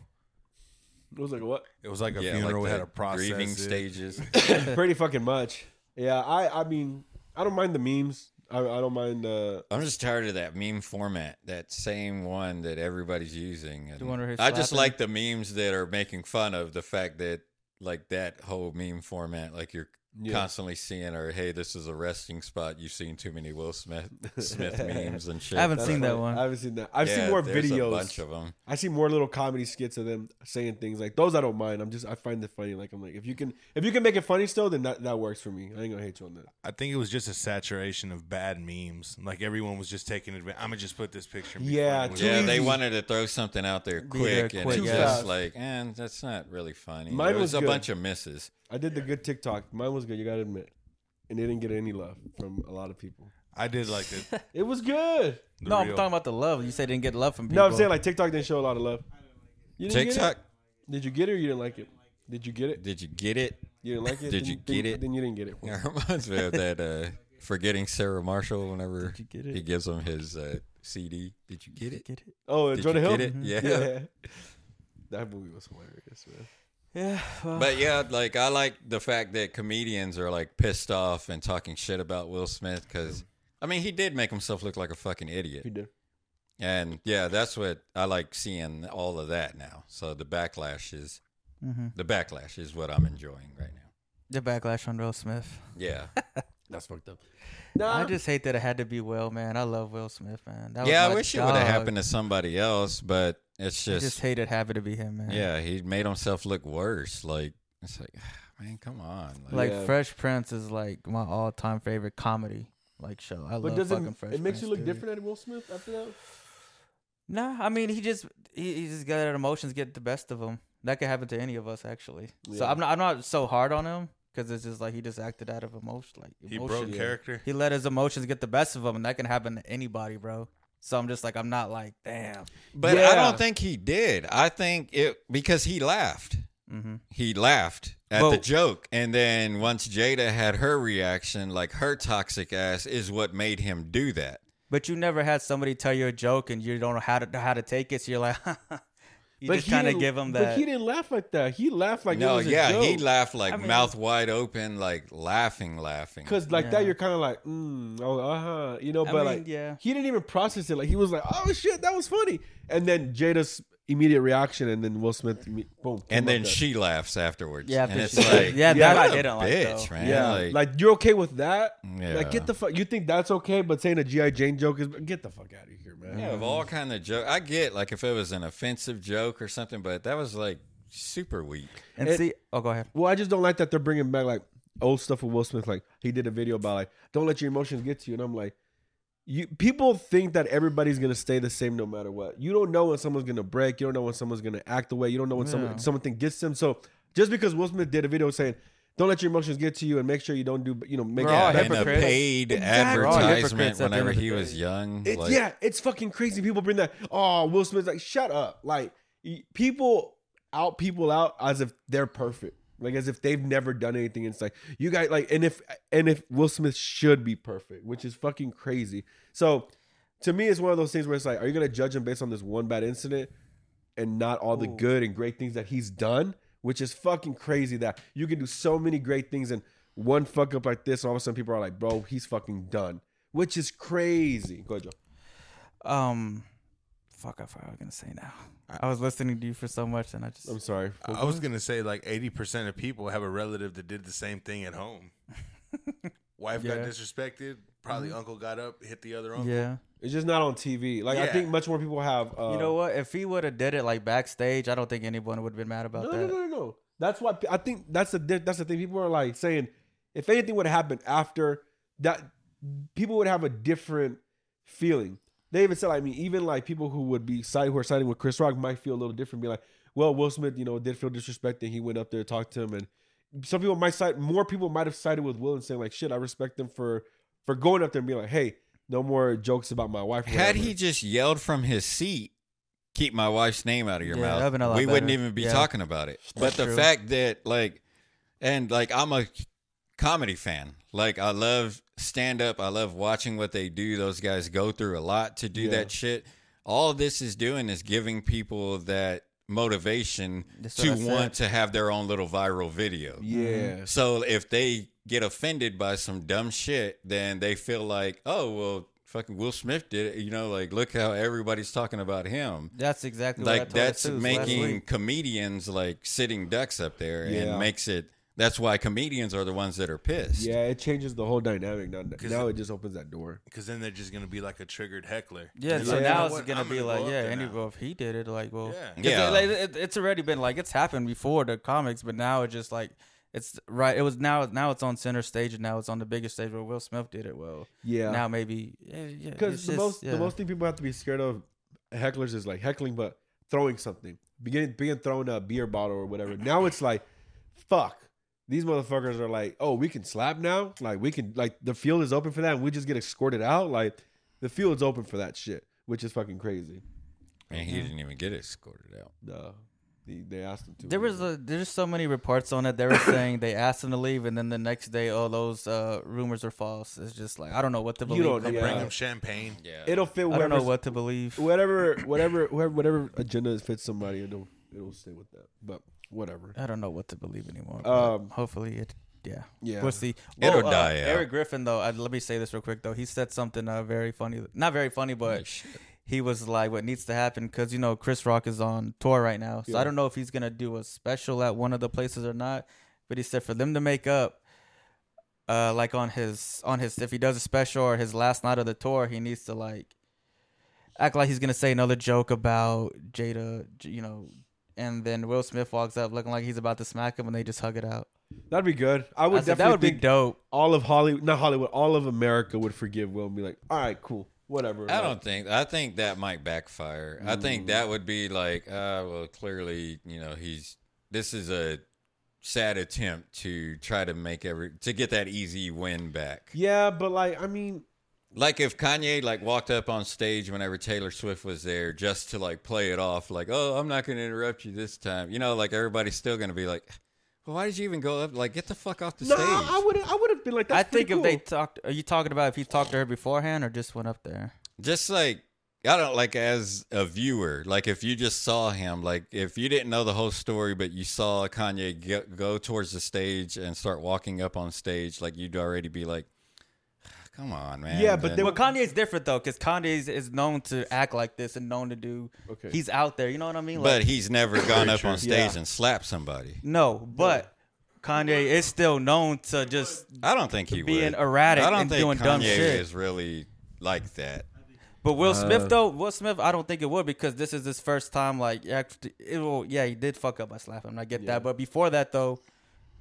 It was like what? It was like a yeah, funeral. like we had a process. grieving it. stages. Pretty fucking much. Yeah, I I mean, I don't mind the memes. I, I don't mind. Uh, I'm just tired of that meme format, that same one that everybody's using. And The one where he's I just like the memes that are making fun of the fact that like that whole meme format, like you're Yeah. constantly seeing, or hey, this is a resting spot. You've seen too many Will Smith Smith memes and shit. I haven't that's seen that one. I haven't seen that. I've seen more videos. A bunch of them. I see more little comedy skits of them saying things like those. I don't mind. I'm just I find it funny. Like I'm like if you can if you can make it funny still, then that, that works for me. I ain't gonna hate you on that. I think it was just a saturation of bad memes. Like everyone was just taking advantage. I'm gonna just put this picture. And Yeah, funny with too it. Yeah, they wanted to throw something out there Be there quick, and quick, it's yeah. just like, and that's not really funny. Mine it was was, a good. bunch of misses. I did the good TikTok. Mine was good. You gotta admit, and it didn't get any love from a lot of people. I did like it. It was good. the no, I'm real- talking about the love. You said didn't get love from people. No, I'm saying like TikTok didn't show a lot of love. You didn't TikTok, Get it? Did you get it or you didn't like it? Did you get it? did you get it? You didn't like it. Did Then- you then- get it? Then you didn't get it. It reminds me of that uh, forgetting Sarah Marshall whenever Did you get it? he gives him his uh, CD. Did you get it? Get it? Oh, Did Jonah you Hill. get it? Yeah. yeah. That movie was hilarious, man. Yeah. Well, But yeah, like I like the fact that comedians are like pissed off and talking shit about Will Smith because I mean he did make himself look like a fucking idiot. He did. and yeah, that's what I like seeing all of that now. So the backlash is mhm. the backlash is what I'm enjoying right now. the backlash on Will Smith. Yeah, That's fucked up. Nah, I just hate that it had to be Will, man. I love Will Smith, man. That was yeah, I my wish it would have happened to somebody else, but it's just. I just, just hated having to be him, man. yeah, he made himself look worse. Like it's like, man, come on. Like, Like Yeah. Fresh Prince is like my all-time favorite comedy like show. I but love does it? fucking Fresh Prince. It makes Prince, you look dude. different at Will Smith after that. Nah, I mean he just he, he just got emotions get the best of him. That could happen to any of us actually. So I'm not I'm not so hard on him because it's just like he just acted out of emotion. Like He broke character. He let his emotions get the best of him, and that can happen to anybody, bro. So I'm just like I'm not like damn. but I don't think he did. I think it because he laughed. Mm-hmm. he laughed at Well- the joke and then once jada had her reaction like her toxic ass is what made him do that But you never had somebody tell you a joke and you don't know how to how to take it. So you're like, you but just he kind of didn't- give him But he didn't laugh like that. He laughed like it no was a yeah he laughed like I mean- mouth wide open like laughing laughing Cause like that, you're kind of like, mm, oh, uh huh, you know. I But mean, like, yeah. he didn't even process it. Like he was like, oh shit, that was funny. And then Jada's immediate reaction, and then Will Smith, boom, and then up there. she laughs afterwards yeah, and for it's sure. like yeah, yeah, that what I a didn't like bitch though. man yeah, like, like, you're okay with that. yeah. Like get the fuck. You think that's okay? But saying a GI Jane joke is get the fuck out of here, man. yeah, of all kind of joke i get like if it was an offensive joke or something but that was like super weak And It- see, oh, go ahead. Well, I just don't like that they're bringing back like old stuff with Will Smith. Like he did a video about like don't let your emotions get to you, and I'm like, you people think that everybody's gonna stay the same no matter what. You don't know when someone's gonna break. You don't know when someone's gonna act the way. You don't know when Yeah. someone something gets them. So just because Will Smith did a video saying don't let your emotions get to you and make sure you don't do you know make We're it all bad. and a hypocrites. paid Exactly. We're hypocrites advertisement at the end whenever of the he day. was young It, like, yeah, it's fucking crazy. People bring that. Oh, Will Smith's like, shut up. Like y- people out people out as if they're perfect, like as if they've never done anything. It's like you guys like, and if and if Will Smith should be perfect, which is fucking crazy. So to me, it's one of those things where it's like, are you gonna judge him based on this one bad incident and not all the Ooh. good and great things that he's done? Which is fucking crazy that you can do so many great things and one fuck up like this, all of a sudden people are like, bro, he's fucking done. Which is crazy. Go ahead, Joe. Um, fuck, I forgot what I was gonna say now. I was listening to you for so much, and I just I'm sorry. I was gonna say like eighty percent of people have a relative that did the same thing at home. Wife got disrespected. Probably uncle got up, hit the other uncle. yeah. It's just not on TV. Like I think much more people have. Uh, you know what? If he would have did it like backstage, I don't think anyone would have been mad about No, that. no, no, no, no. That's why I think that's the that's the thing. People are like saying if anything would have happened after that, people would have a different feeling. They even said, I mean, even like people who would be side who are siding with Chris Rock might feel a little different. Be like, well, Will Smith, you know, did feel disrespected. He went up there, talked to him, and some people might side. More people might have sided with Will and saying like, shit, I respect them for for going up there and being like, hey, no more jokes about my wife. Had he just yelled from his seat, keep my wife's name out of your Yeah, mouth, been a lot we wouldn't even be Yeah. talking about it. But the true. fact that like, and like I'm a comedy fan. Like I love stand up. I love watching what they do. Those guys go through a lot to do Yeah. that shit. All this is doing is giving people that motivation to what I said. want to have their own little viral video. Mm-hmm. Yeah. So if they get offended by some dumb shit, then they feel like, oh well, fucking Will Smith did it. You know, like look how everybody's talking about him. That's exactly what I Like told that's making comedians like sitting ducks up there, Yeah. and makes it. That's why comedians are the ones that are pissed. Yeah, it changes the whole dynamic. Now, 'Cause now it- it just opens that door. Because then they're just gonna be like a triggered heckler. Yeah, so like, Yeah. now you know it's gonna I'm be go like, up yeah, there any well, if he did it, like, well, Yeah. 'cause Yeah. it- like, it, it's already been like it's happened before the comics, but now it's just like it's right. It was now now it's on center stage and now it's on the biggest stage where Will Smith did it well. Yeah. Now maybe yeah, yeah, Because it's the just- most yeah. the most thing people have to be scared of hecklers is like heckling, but throwing something, beginning being thrown a beer bottle or whatever. Now it's like, fuck. These motherfuckers are like, oh, we can slap now. Like we can, like the field is open for that, and we just get escorted out. Like the field's open for that shit, which is fucking crazy. and he didn't even get escorted out. No, they, they asked him to. There was a, there's so many reports on it. They were saying they asked him to leave, and then the next day, oh, those uh, rumors are false. It's just like I don't know what to believe. You believe. don't- yeah. Bring him champagne. Yeah, It'll fit. I don't know what to believe. Whatever, whatever, whatever, whatever agenda fits somebody, it'll it'll stay with that. But whatever. I don't know what to believe anymore. Um, hopefully it. Yeah, Yeah. we'll see. It'll uh, die out. Eric Griffin, though, uh, let me say this real quick. Though he said something uh, very funny, not very funny, but he was like, "What needs to happen?" Because you know Chris Rock is on tour right now, so Yeah. I don't know if he's gonna do a special at one of the places or not. But he said for them to make up, uh, like on his on his if he does a special or his last night of the tour, he needs to like act like he's gonna say another joke about Jada, you know. And then Will Smith walks up looking like he's about to smack him, and they just hug it out. That'd be good. I I would said, definitely that would be think dope. all of Hollywood, not Hollywood, all of America would forgive Will and be like, all right, cool, whatever. I Like, don't think. I think that might backfire. I Mm. think that would be like, uh, well, clearly, you know, he's. This is a sad attempt to try to make every to get that easy win back. Yeah, but like, I mean, Like if Kanye like walked up on stage whenever Taylor Swift was there just to like play it off, like, oh, I'm not going to interrupt you this time. You know, like everybody's still going to be like, well, why did you even go up? Like, get the fuck off the no, stage. I would I would have been like, I think pretty if they talked, are you talking about if he talked to her beforehand or just went up there? just like I don't like as a viewer, like if you just saw him, like if you didn't know the whole story, but you saw Kanye get, go towards the stage and start walking up on stage, like you'd already be like, "Come on, man." Yeah, but Then- then- Well, Kanye's different though, because Kanye is known to act like this and known to do. Okay. He's out there. You know what I mean? but he's never gone up true. on stage Yeah. and slapped somebody. no, but Kanye is still known to just I don't think he would being would. erratic I don't and think doing Kanye dumb shit. is really like that. But Will Uh, Smith though, Will Smith, I don't think it would because this is his first time. Like, act- it will, yeah, he did fuck up by slapping him. I get Yeah. that, but before that though,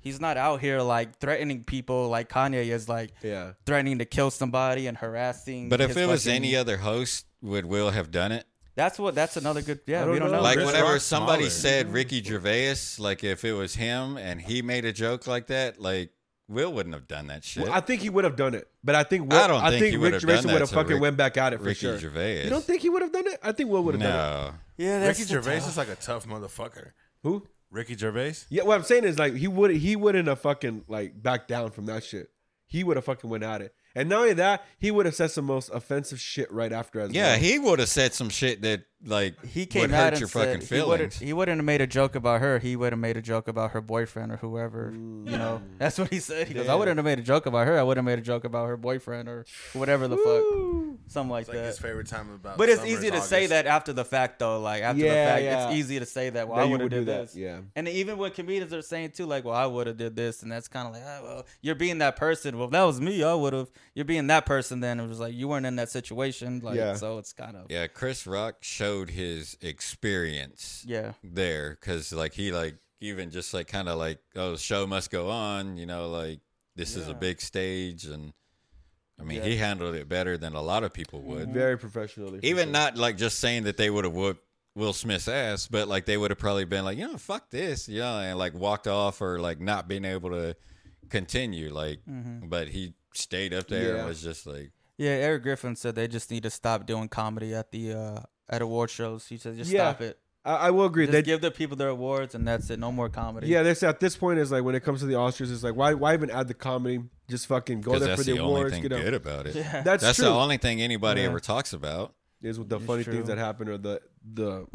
he's not out here like threatening people like Kanye is like yeah, threatening to kill somebody and harassing. But if it was any other host, would Will have done it? that's what that's another good. Yeah, don't we don't know. know. Like Chris whenever Rock's somebody smaller. said Ricky Gervais, like if it was him and he made a joke like that, like Will wouldn't have done that shit. Well, I think he would have done it, but I think Will, I don't think he would Rick have Gervais that would have fucking Rick- went back at it for Ricky sure. Gervais. You don't think he would have done it? I think Will would have done it. Yeah, that's Ricky Gervais tough- is like a tough motherfucker. Who? Ricky Gervais. Yeah, what I'm saying is like he would he wouldn't have fucking like backed down from that shit. He would have fucking went at it, and not only that, he would have said some most offensive shit right after as Yeah, well. he would have said some shit that like he came would out hurt and your said fucking he wouldn't feelings. he wouldn't have made a joke about her. He would have made a joke about her boyfriend or whoever. You know, mm. that's what he said. He goes, "I wouldn't have made a joke about her. I would have made a joke about her boyfriend or whatever the fuck, something like It's like that." his favorite time about. But it's easy is to say that after the fact, though. Like after the fact, yeah. it's easy to say that. Well, That I would have would do did that, this. yeah. And even when comedians are saying too, like, "Well, I would have did this," and that's kind of like, ah, "Well, you're being that person." Well, if that was me, I would have. You're being that person. Then it was like you weren't in that situation. Like, Yeah. so it's kind of Yeah, Chris Rock showed his experience yeah. there because like he like even just like kind of like oh the show must go on you know like this is a big stage and I mean Yeah. he handled it better than a lot of people Mm-hmm. would very professionally. even sure. not like just saying that they would have whooped Will Smith's ass but like they would have probably been like you know fuck this you know and like walked off or like not being able to continue like but he stayed up there Yeah. and was just like Yeah, Eric Griffin said they just need to stop doing comedy at the uh at award shows. He said just Yeah. stop it. I, I will agree. Just They give the people their awards, and that's it. No more comedy. yeah, this at this point is like when it comes to the Oscars, it's like why why even add the comedy? Just fucking go there for that's the, the, only awards. thing Get out. good about it. Yeah. That's, That's true. the only thing anybody Yeah. ever talks about. is the It's funny true. things that happen or the the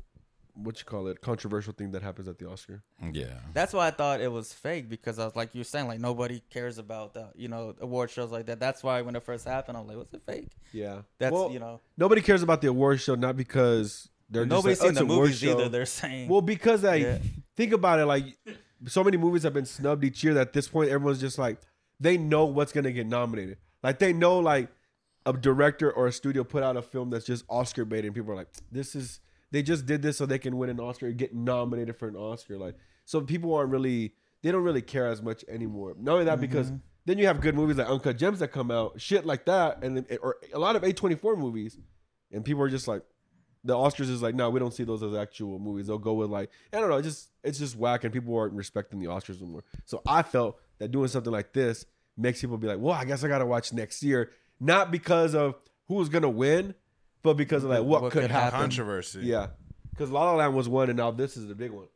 what you call it controversial thing that happens at the Oscar. Yeah. That's why I thought it was fake because I was like you were saying, like nobody cares about the you know award shows like that. That's why when it first happened, I'm like, was it fake? Yeah, That's well, you know nobody cares about the award show not because they're nobody's like, seen oh, the movies either. They're saying Well, because I Yeah. think about it, like so many movies have been snubbed each year that at this point everyone's just like they know what's gonna get nominated. Like they know like a director or a studio put out a film that's just Oscar bait and people are like, this is they just did this so they can win an Oscar and get nominated for an Oscar. Like so people aren't really they don't really care as much anymore. Not only that mm-hmm. because then you have good movies like Uncut Gems that come out, shit like that, and or a lot of A twenty four movies, and people are just like, the Oscars is like, no, we don't see those as actual movies. They'll go with like, I don't know, it's just it's just whack, and people aren't respecting the Oscars anymore. So I felt that doing something like this makes people be like, well, I guess I gotta watch next year, not because of who's gonna win, but because of like what, What could, could happen. happen. Controversy. Yeah, because La La Land was one, and now this is the big one.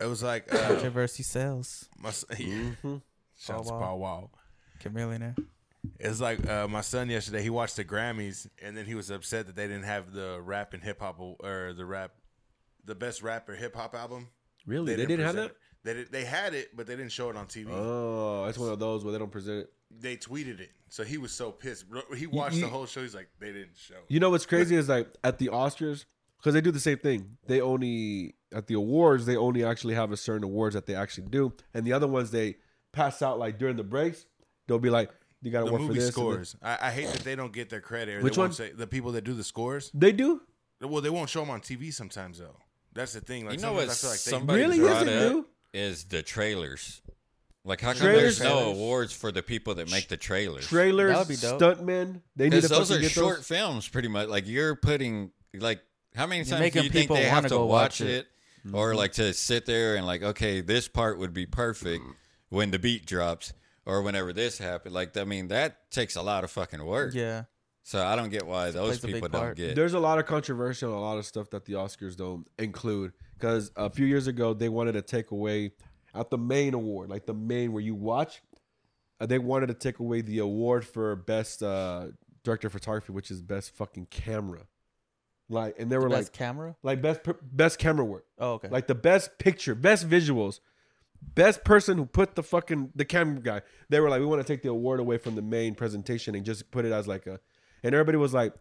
It was like uh, controversy sales. my s- yeah. Shouts Bow Wow. Bow Wow. Chameleon. It's like uh, my son yesterday. He watched the Grammys and then he was upset that they didn't have the rap and hip hop or the rap, the best rap or hip hop album. Really, they, didn't have that. it. They did, they had it, but they didn't show it on TV. Oh, it's one of those where they don't present it. they tweeted it, so he was so pissed. He watched you- the whole show. He's like, they didn't show. You know what's crazy is like at the Oscars because they do the same thing. They only at the awards they only actually have a certain awards that they actually do, and the other ones they pass out like during the breaks. They'll be like, "You got to the work for movie this." scores. I, I hate that they don't get their credit. Which they one? Say, the people that do the scores. They do. Well, they won't show them on TV sometimes though. That's the thing. Like you know what? I feel like somebody Really? Yes, brought they up do. is the trailers. Like how come Trailers? there's no Trailers. awards for the people that make the trailers? Trailers, That would be stuntmen. They need to Because those are get short those. films, pretty much. Like you're putting like how many times do you think they have wanna watch watch it. it, or mm-hmm. like to sit there and like okay, this part would be perfect when the beat drops, or whenever this happened. Like I mean, that takes a lot of fucking work. Yeah. So I don't get why those plays a big people don't get. There's a lot of controversy on a lot of stuff that the Oscars don't include. Because a few years ago, they wanted to take away at the main award, like the main where you watch, uh, they wanted to take away the award for best uh, director of photography, which is best fucking camera. Like, and they were Best like, camera. like best best camera work, Oh, okay. like the best picture, best visuals, best person who put the fucking the camera guy. They were like, we want to take the award away from the main presentation and just put it as like a, and everybody was like,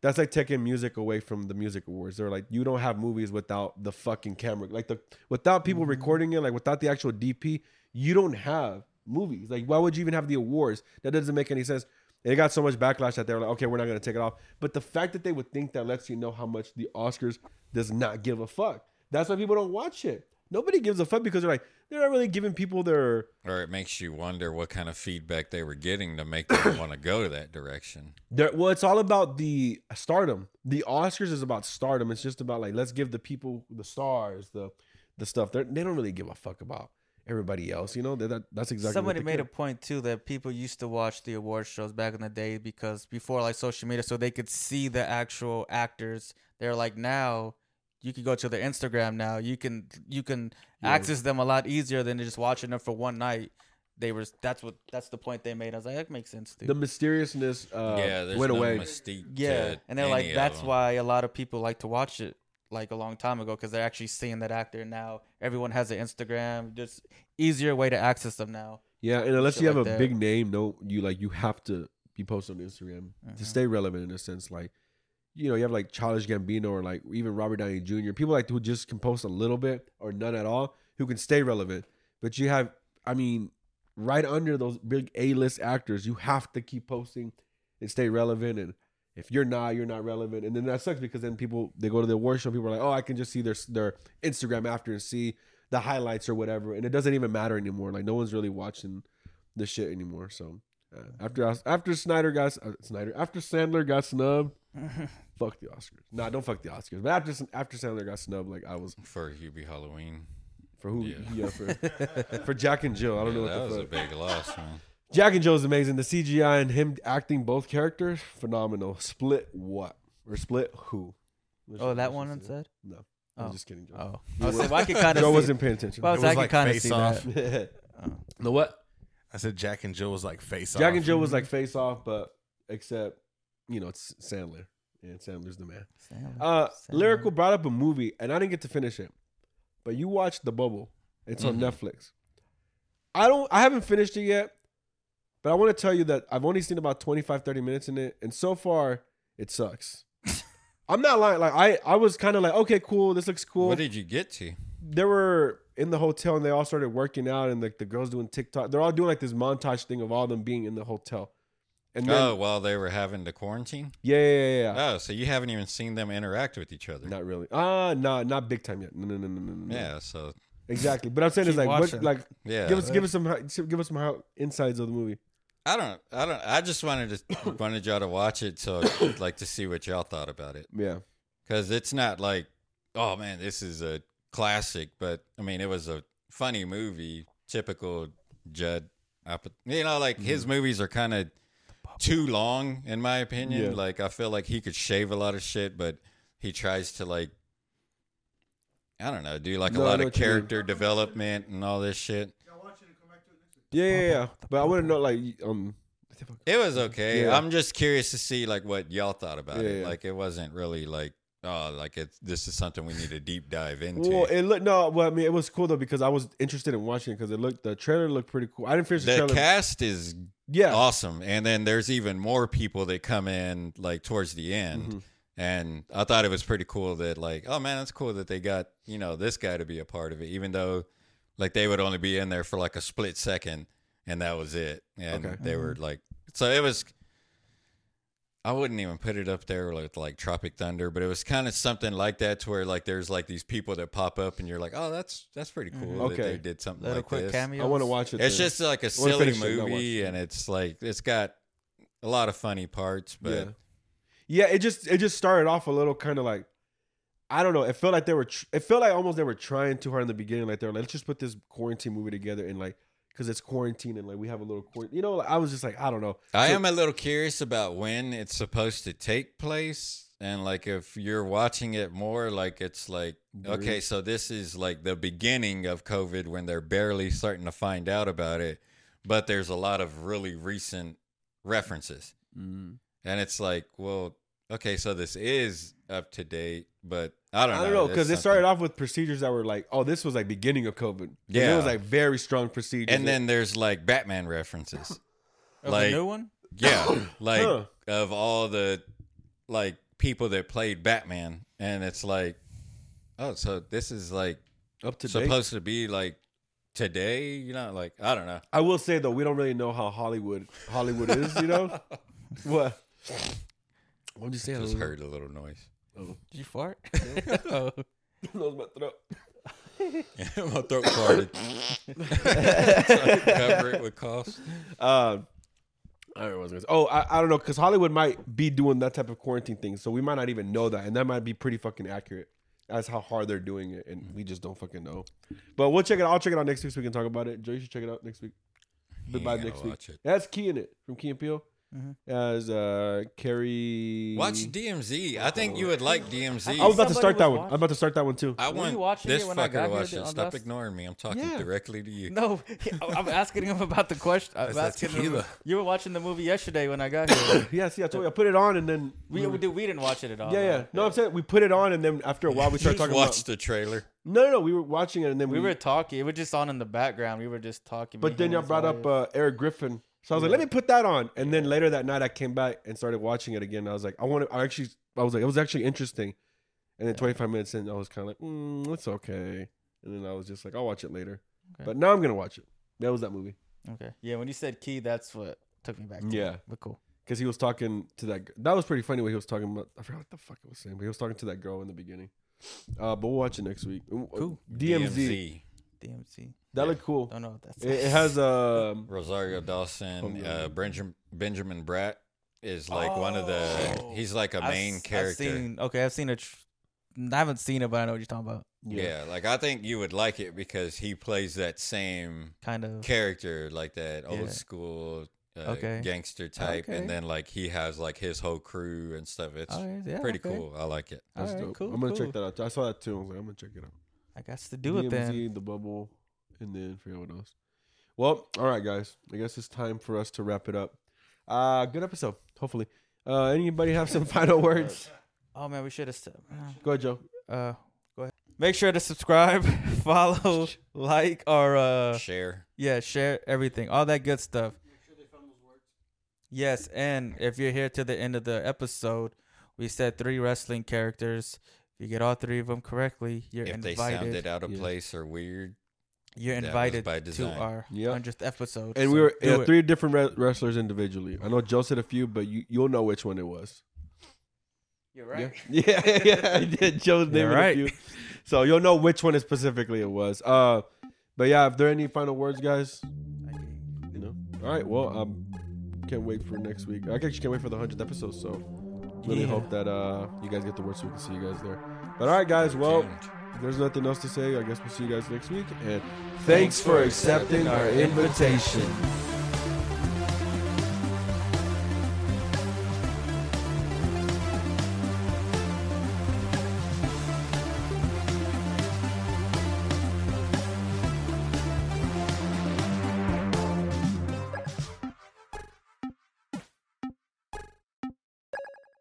that's like taking music away from the music awards. They're like, you don't have movies without the fucking camera, like the without people mm-hmm. recording it, like without the actual DP, you don't have movies. Like, why would you even have the awards? That doesn't make any sense. And it got so much backlash that they were like, okay, we're not gonna take it off. But the fact that they would think that lets you know how much the Oscars does not give a fuck. That's why people don't watch it. Nobody gives a fuck because they're like, they're not really giving people their or it makes you wonder what kind of feedback they were getting to make them want to go to that direction. There, well, it's all about the stardom. The Oscars is about stardom. It's just about like let's give the people the stars, the the stuff. They're, they don't really give a fuck about everybody else. You know, that, that's exactly. Somebody what they made a point too that people used to watch the award shows back in the day because before like social media, so they could see the actual actors. They're like now you can go to their Instagram now. You can you can Yeah. access them a lot easier than just watching them for one night. They were that's what that's the point they made. I was like that makes sense too. the mysteriousness uh, yeah, there's went no away. yeah, and they're like that's why a lot of people like to watch it like a long time ago because they're actually seeing that actor now. Everyone has an Instagram. Just easier way to access them now. Yeah, and unless Shit you have like a that. big name, no, you like you have to be posted on Instagram Mhm. to stay relevant in a sense. Like, you know, you have like Childish Gambino or like even Robert Downey Jr. People like who just can post a little bit or none at all, who can stay relevant. But you have, I mean, right under those big A list actors, you have to keep posting and stay relevant. And if you're not, you're not relevant. And then that sucks because then people they go to the award show, people are like, oh, I can just see their their Instagram after and see the highlights or whatever, and it doesn't even matter anymore. Like no one's really watching the shit anymore. So uh, after after Snyder got uh, Snyder after Sandler got snubbed, fuck the Oscars. Nah, don't fuck the Oscars. But after after Sandler got snubbed, like I was for Hubie Halloween. for who? Yeah. Yeah, for for Jack and Jill. I don't Yeah, know that what was the a big loss, man. Jack and Jill is amazing. The CGI and him acting both characters phenomenal. Split what or split who? Let's Oh, that one just say instead. No. I'm Oh. just kidding, Joe. Oh, I was saying, well, I could kind of. Joe see, wasn't paying attention. Well, I It was was I could like kind of Face see Off. that. the what? I said Jack and Jill was like face off. Jack and Jill was like face off, but except you know it's Sandler, and Sandler's the man. Uh, Sandler. lyrical brought up a movie, and I didn't get to finish it, but you watched The Bubble. It's on Mhm. Netflix. I don't. I haven't finished it yet, but I want to tell you that I've only seen about 25, 30 minutes in it, and so far it sucks. I'm not lying. Like I, I was kind of like, okay, cool. This looks cool. What did you get to? they were in the hotel and they all started working out and like the girls doing TikTok. They're all doing like this montage thing of all them being in the hotel. And then oh, while they were having the quarantine. yeah, yeah, yeah, yeah. Oh, so you haven't even seen them interact with each other. Not really. Ah, nah, not big time yet. No, no, no, no, no, no. Yeah. So exactly. But I'm saying is Keep like, what, like, yeah. give us, give us some, give us some how, insides of the movie. I don't. I don't. I just wanted to wanted y'all to watch it, so I'd like to see what y'all thought about it, Yeah, because it's not like, oh man, this is a classic, but I mean, it was a funny movie, typical Judd. You know, like his movies are kind of too long, in my opinion. Yeah. Like I feel like he could shave a lot of shit, but he tries to like. I don't know, do like No, a I lot know of what you character development and all this shit. yeah, yeah, yeah. But I want to know like, um, It was okay. Yeah. I'm just curious to see like what y'all thought about Yeah, it. yeah. Like it wasn't really like oh like it's this is something we need to deep dive into. well, it looked no. Well, I mean, it was cool though because I was interested in watching it because it looked the trailer looked pretty cool. I didn't finish the, the trailer. cast is yeah, awesome, and then there's even more people that come in like towards the end. Mm-hmm. And I thought it was pretty cool that like, oh man, that's cool that they got you know this guy to be a part of it, even though like they would only be in there for like a split second, and that was it. And Okay. they were like, so it was. I wouldn't even put it up there with like Tropic Thunder, but it was kind of something like that, to where like there's like these people that pop up, and you're like, oh, that's that's pretty mm-hmm. cool that Okay. they did something Little like quick this. cameo. I want to watch it. It's then. just like a wanna silly finish it, not watch movie, it. and it's like it's got a lot of funny parts, but yeah, yeah. It just it just started off a little kind of like I don't know. It felt like they were. Tr- it felt like almost they were trying too hard in the beginning. Like they were like, let's just put this quarantine movie together and like because it's quarantine and like we have a little quarantine. You know, like, I was just like I don't know. I So- am a little curious about when it's supposed to take place. And like if you're watching it more like it's like okay, so this is like the beginning of COVID when they're barely starting to find out about it, but there's a lot of really recent references. Mm. And it's like, well, okay, so this is up to date, but I don't I know. don't know because it started off with procedures that were like, oh, this was like beginning of COVID. Yeah. it was like very strong procedures. And then there's like Batman references. Of like- the new one. Yeah, like Huh. of all the like people that played Batman, and it's like, oh, so this is like up to date. supposed to be like today, you know? Like I don't know. I will say though, we don't really know how Hollywood Hollywood is. You know what? What'd you say? Just heard a little noise. Did you fart? oh. Knows my throat. My throat farted. so I cover it with coughs. Um, I don't know what I was gonna say. Oh, I, I don't know because Hollywood might be doing that type of quarantine thing, so we might not even know that, and that might be pretty fucking accurate. That's how hard they're doing it, and we just don't fucking know. But we'll check it. out. I'll check it out next week so we can talk about it. Joe, you should check it out next week. But by Yeah, next week, watch it. it Key in it from Key and Peele. As uh, Carrie. Watch DMZ. I think you would like DMZ. I was about to Somebody start that was one. I'm about to start that one too. I Were you want watching this it when I fucker got to here watch the- it. on Stop last- ignoring me. I'm talking Yeah. directly to you. No, I'm asking him about the question. I'm That's asking him. tequila. You were watching the movie yesterday when I got here. yeah, see, I told you I put it on, and then we, we, did, we didn't watch it at all. yeah, yeah. No, I'm saying we put it on, and then after a while we started talking watched about. the trailer. No, no, no. We were watching it, and then We we, were talking. It was just on in the background. We were just talking. But then him, y'all his brought up wife. uh, Eric Griffin, so I was like, let me put that on. And then later that night, I came back and started watching it again. I was like, I want to. I actually, I was like, it was actually interesting. And then 25 minutes in, I was kind of like, mm, it's okay. And then I was just like, I'll watch it later. Okay. But now I'm gonna watch it. That was that movie Okay. Yeah, when you said key, that's what took me back. To Yeah. it. But cool. because he was talking to that. That was pretty funny What he was talking about. I forgot what the fuck it was saying, but he was talking to that girl in the beginning. Uh, but we'll watch it next week. Cool. DMZ. DMC. That looked cool. I don't know what that's. It, it has um. Rosario Dawson, Oh, uh, Benjamin Benjamin Bratt is like one of the. Oh. He's like a I've main s- I've character. seen, okay, I've seen it. Tr- I haven't seen it, but I know what you're talking about. yeah. like I think you would like it because he plays that same Kind of. character, like that old school uh, Okay. gangster type, Okay. and then like he has like his whole crew and stuff. It's Oh, yeah, pretty okay. cool. I like it. That's Alright, dope. cool, I'm gonna cool. check that out. I saw that too. I was like, I'm gonna check it out. I got to do it then. DMZ, the bubble, and then forget what else. Well, all right, guys. I guess it's time for us to wrap it up. Uh good episode. Hopefully. Uh anybody have some final words? Oh man, we should have said. Go ahead, Joe. Uh, go ahead. Make sure to subscribe, follow, like, or uh, Share. yeah, share everything, all that good stuff. Sure Yes, and if you're here to the end of the episode, we said three wrestling characters. If you get all three of them correctly, you're If they sounded out of Yeah. place or weird, you're invited by to design. our Yep. hundredth episode. And so we were do yeah, three different re- wrestlers individually. I know Joe said a few, but you you'll know which one it was. You're right. Yeah, yeah, yeah. I did. Joe's name right. a few. So you'll know which one specifically it was. Uh, but yeah, if there are any final words, guys, you know. All right. Well, um, can't wait for next week. I actually can't wait for the hundredth episode. So really Yeah. hope that uh you guys get the word so we can see you guys there. But all right, guys. Well, if there's nothing else to say. I guess we'll see you guys next week. And thanks for accepting our invitation.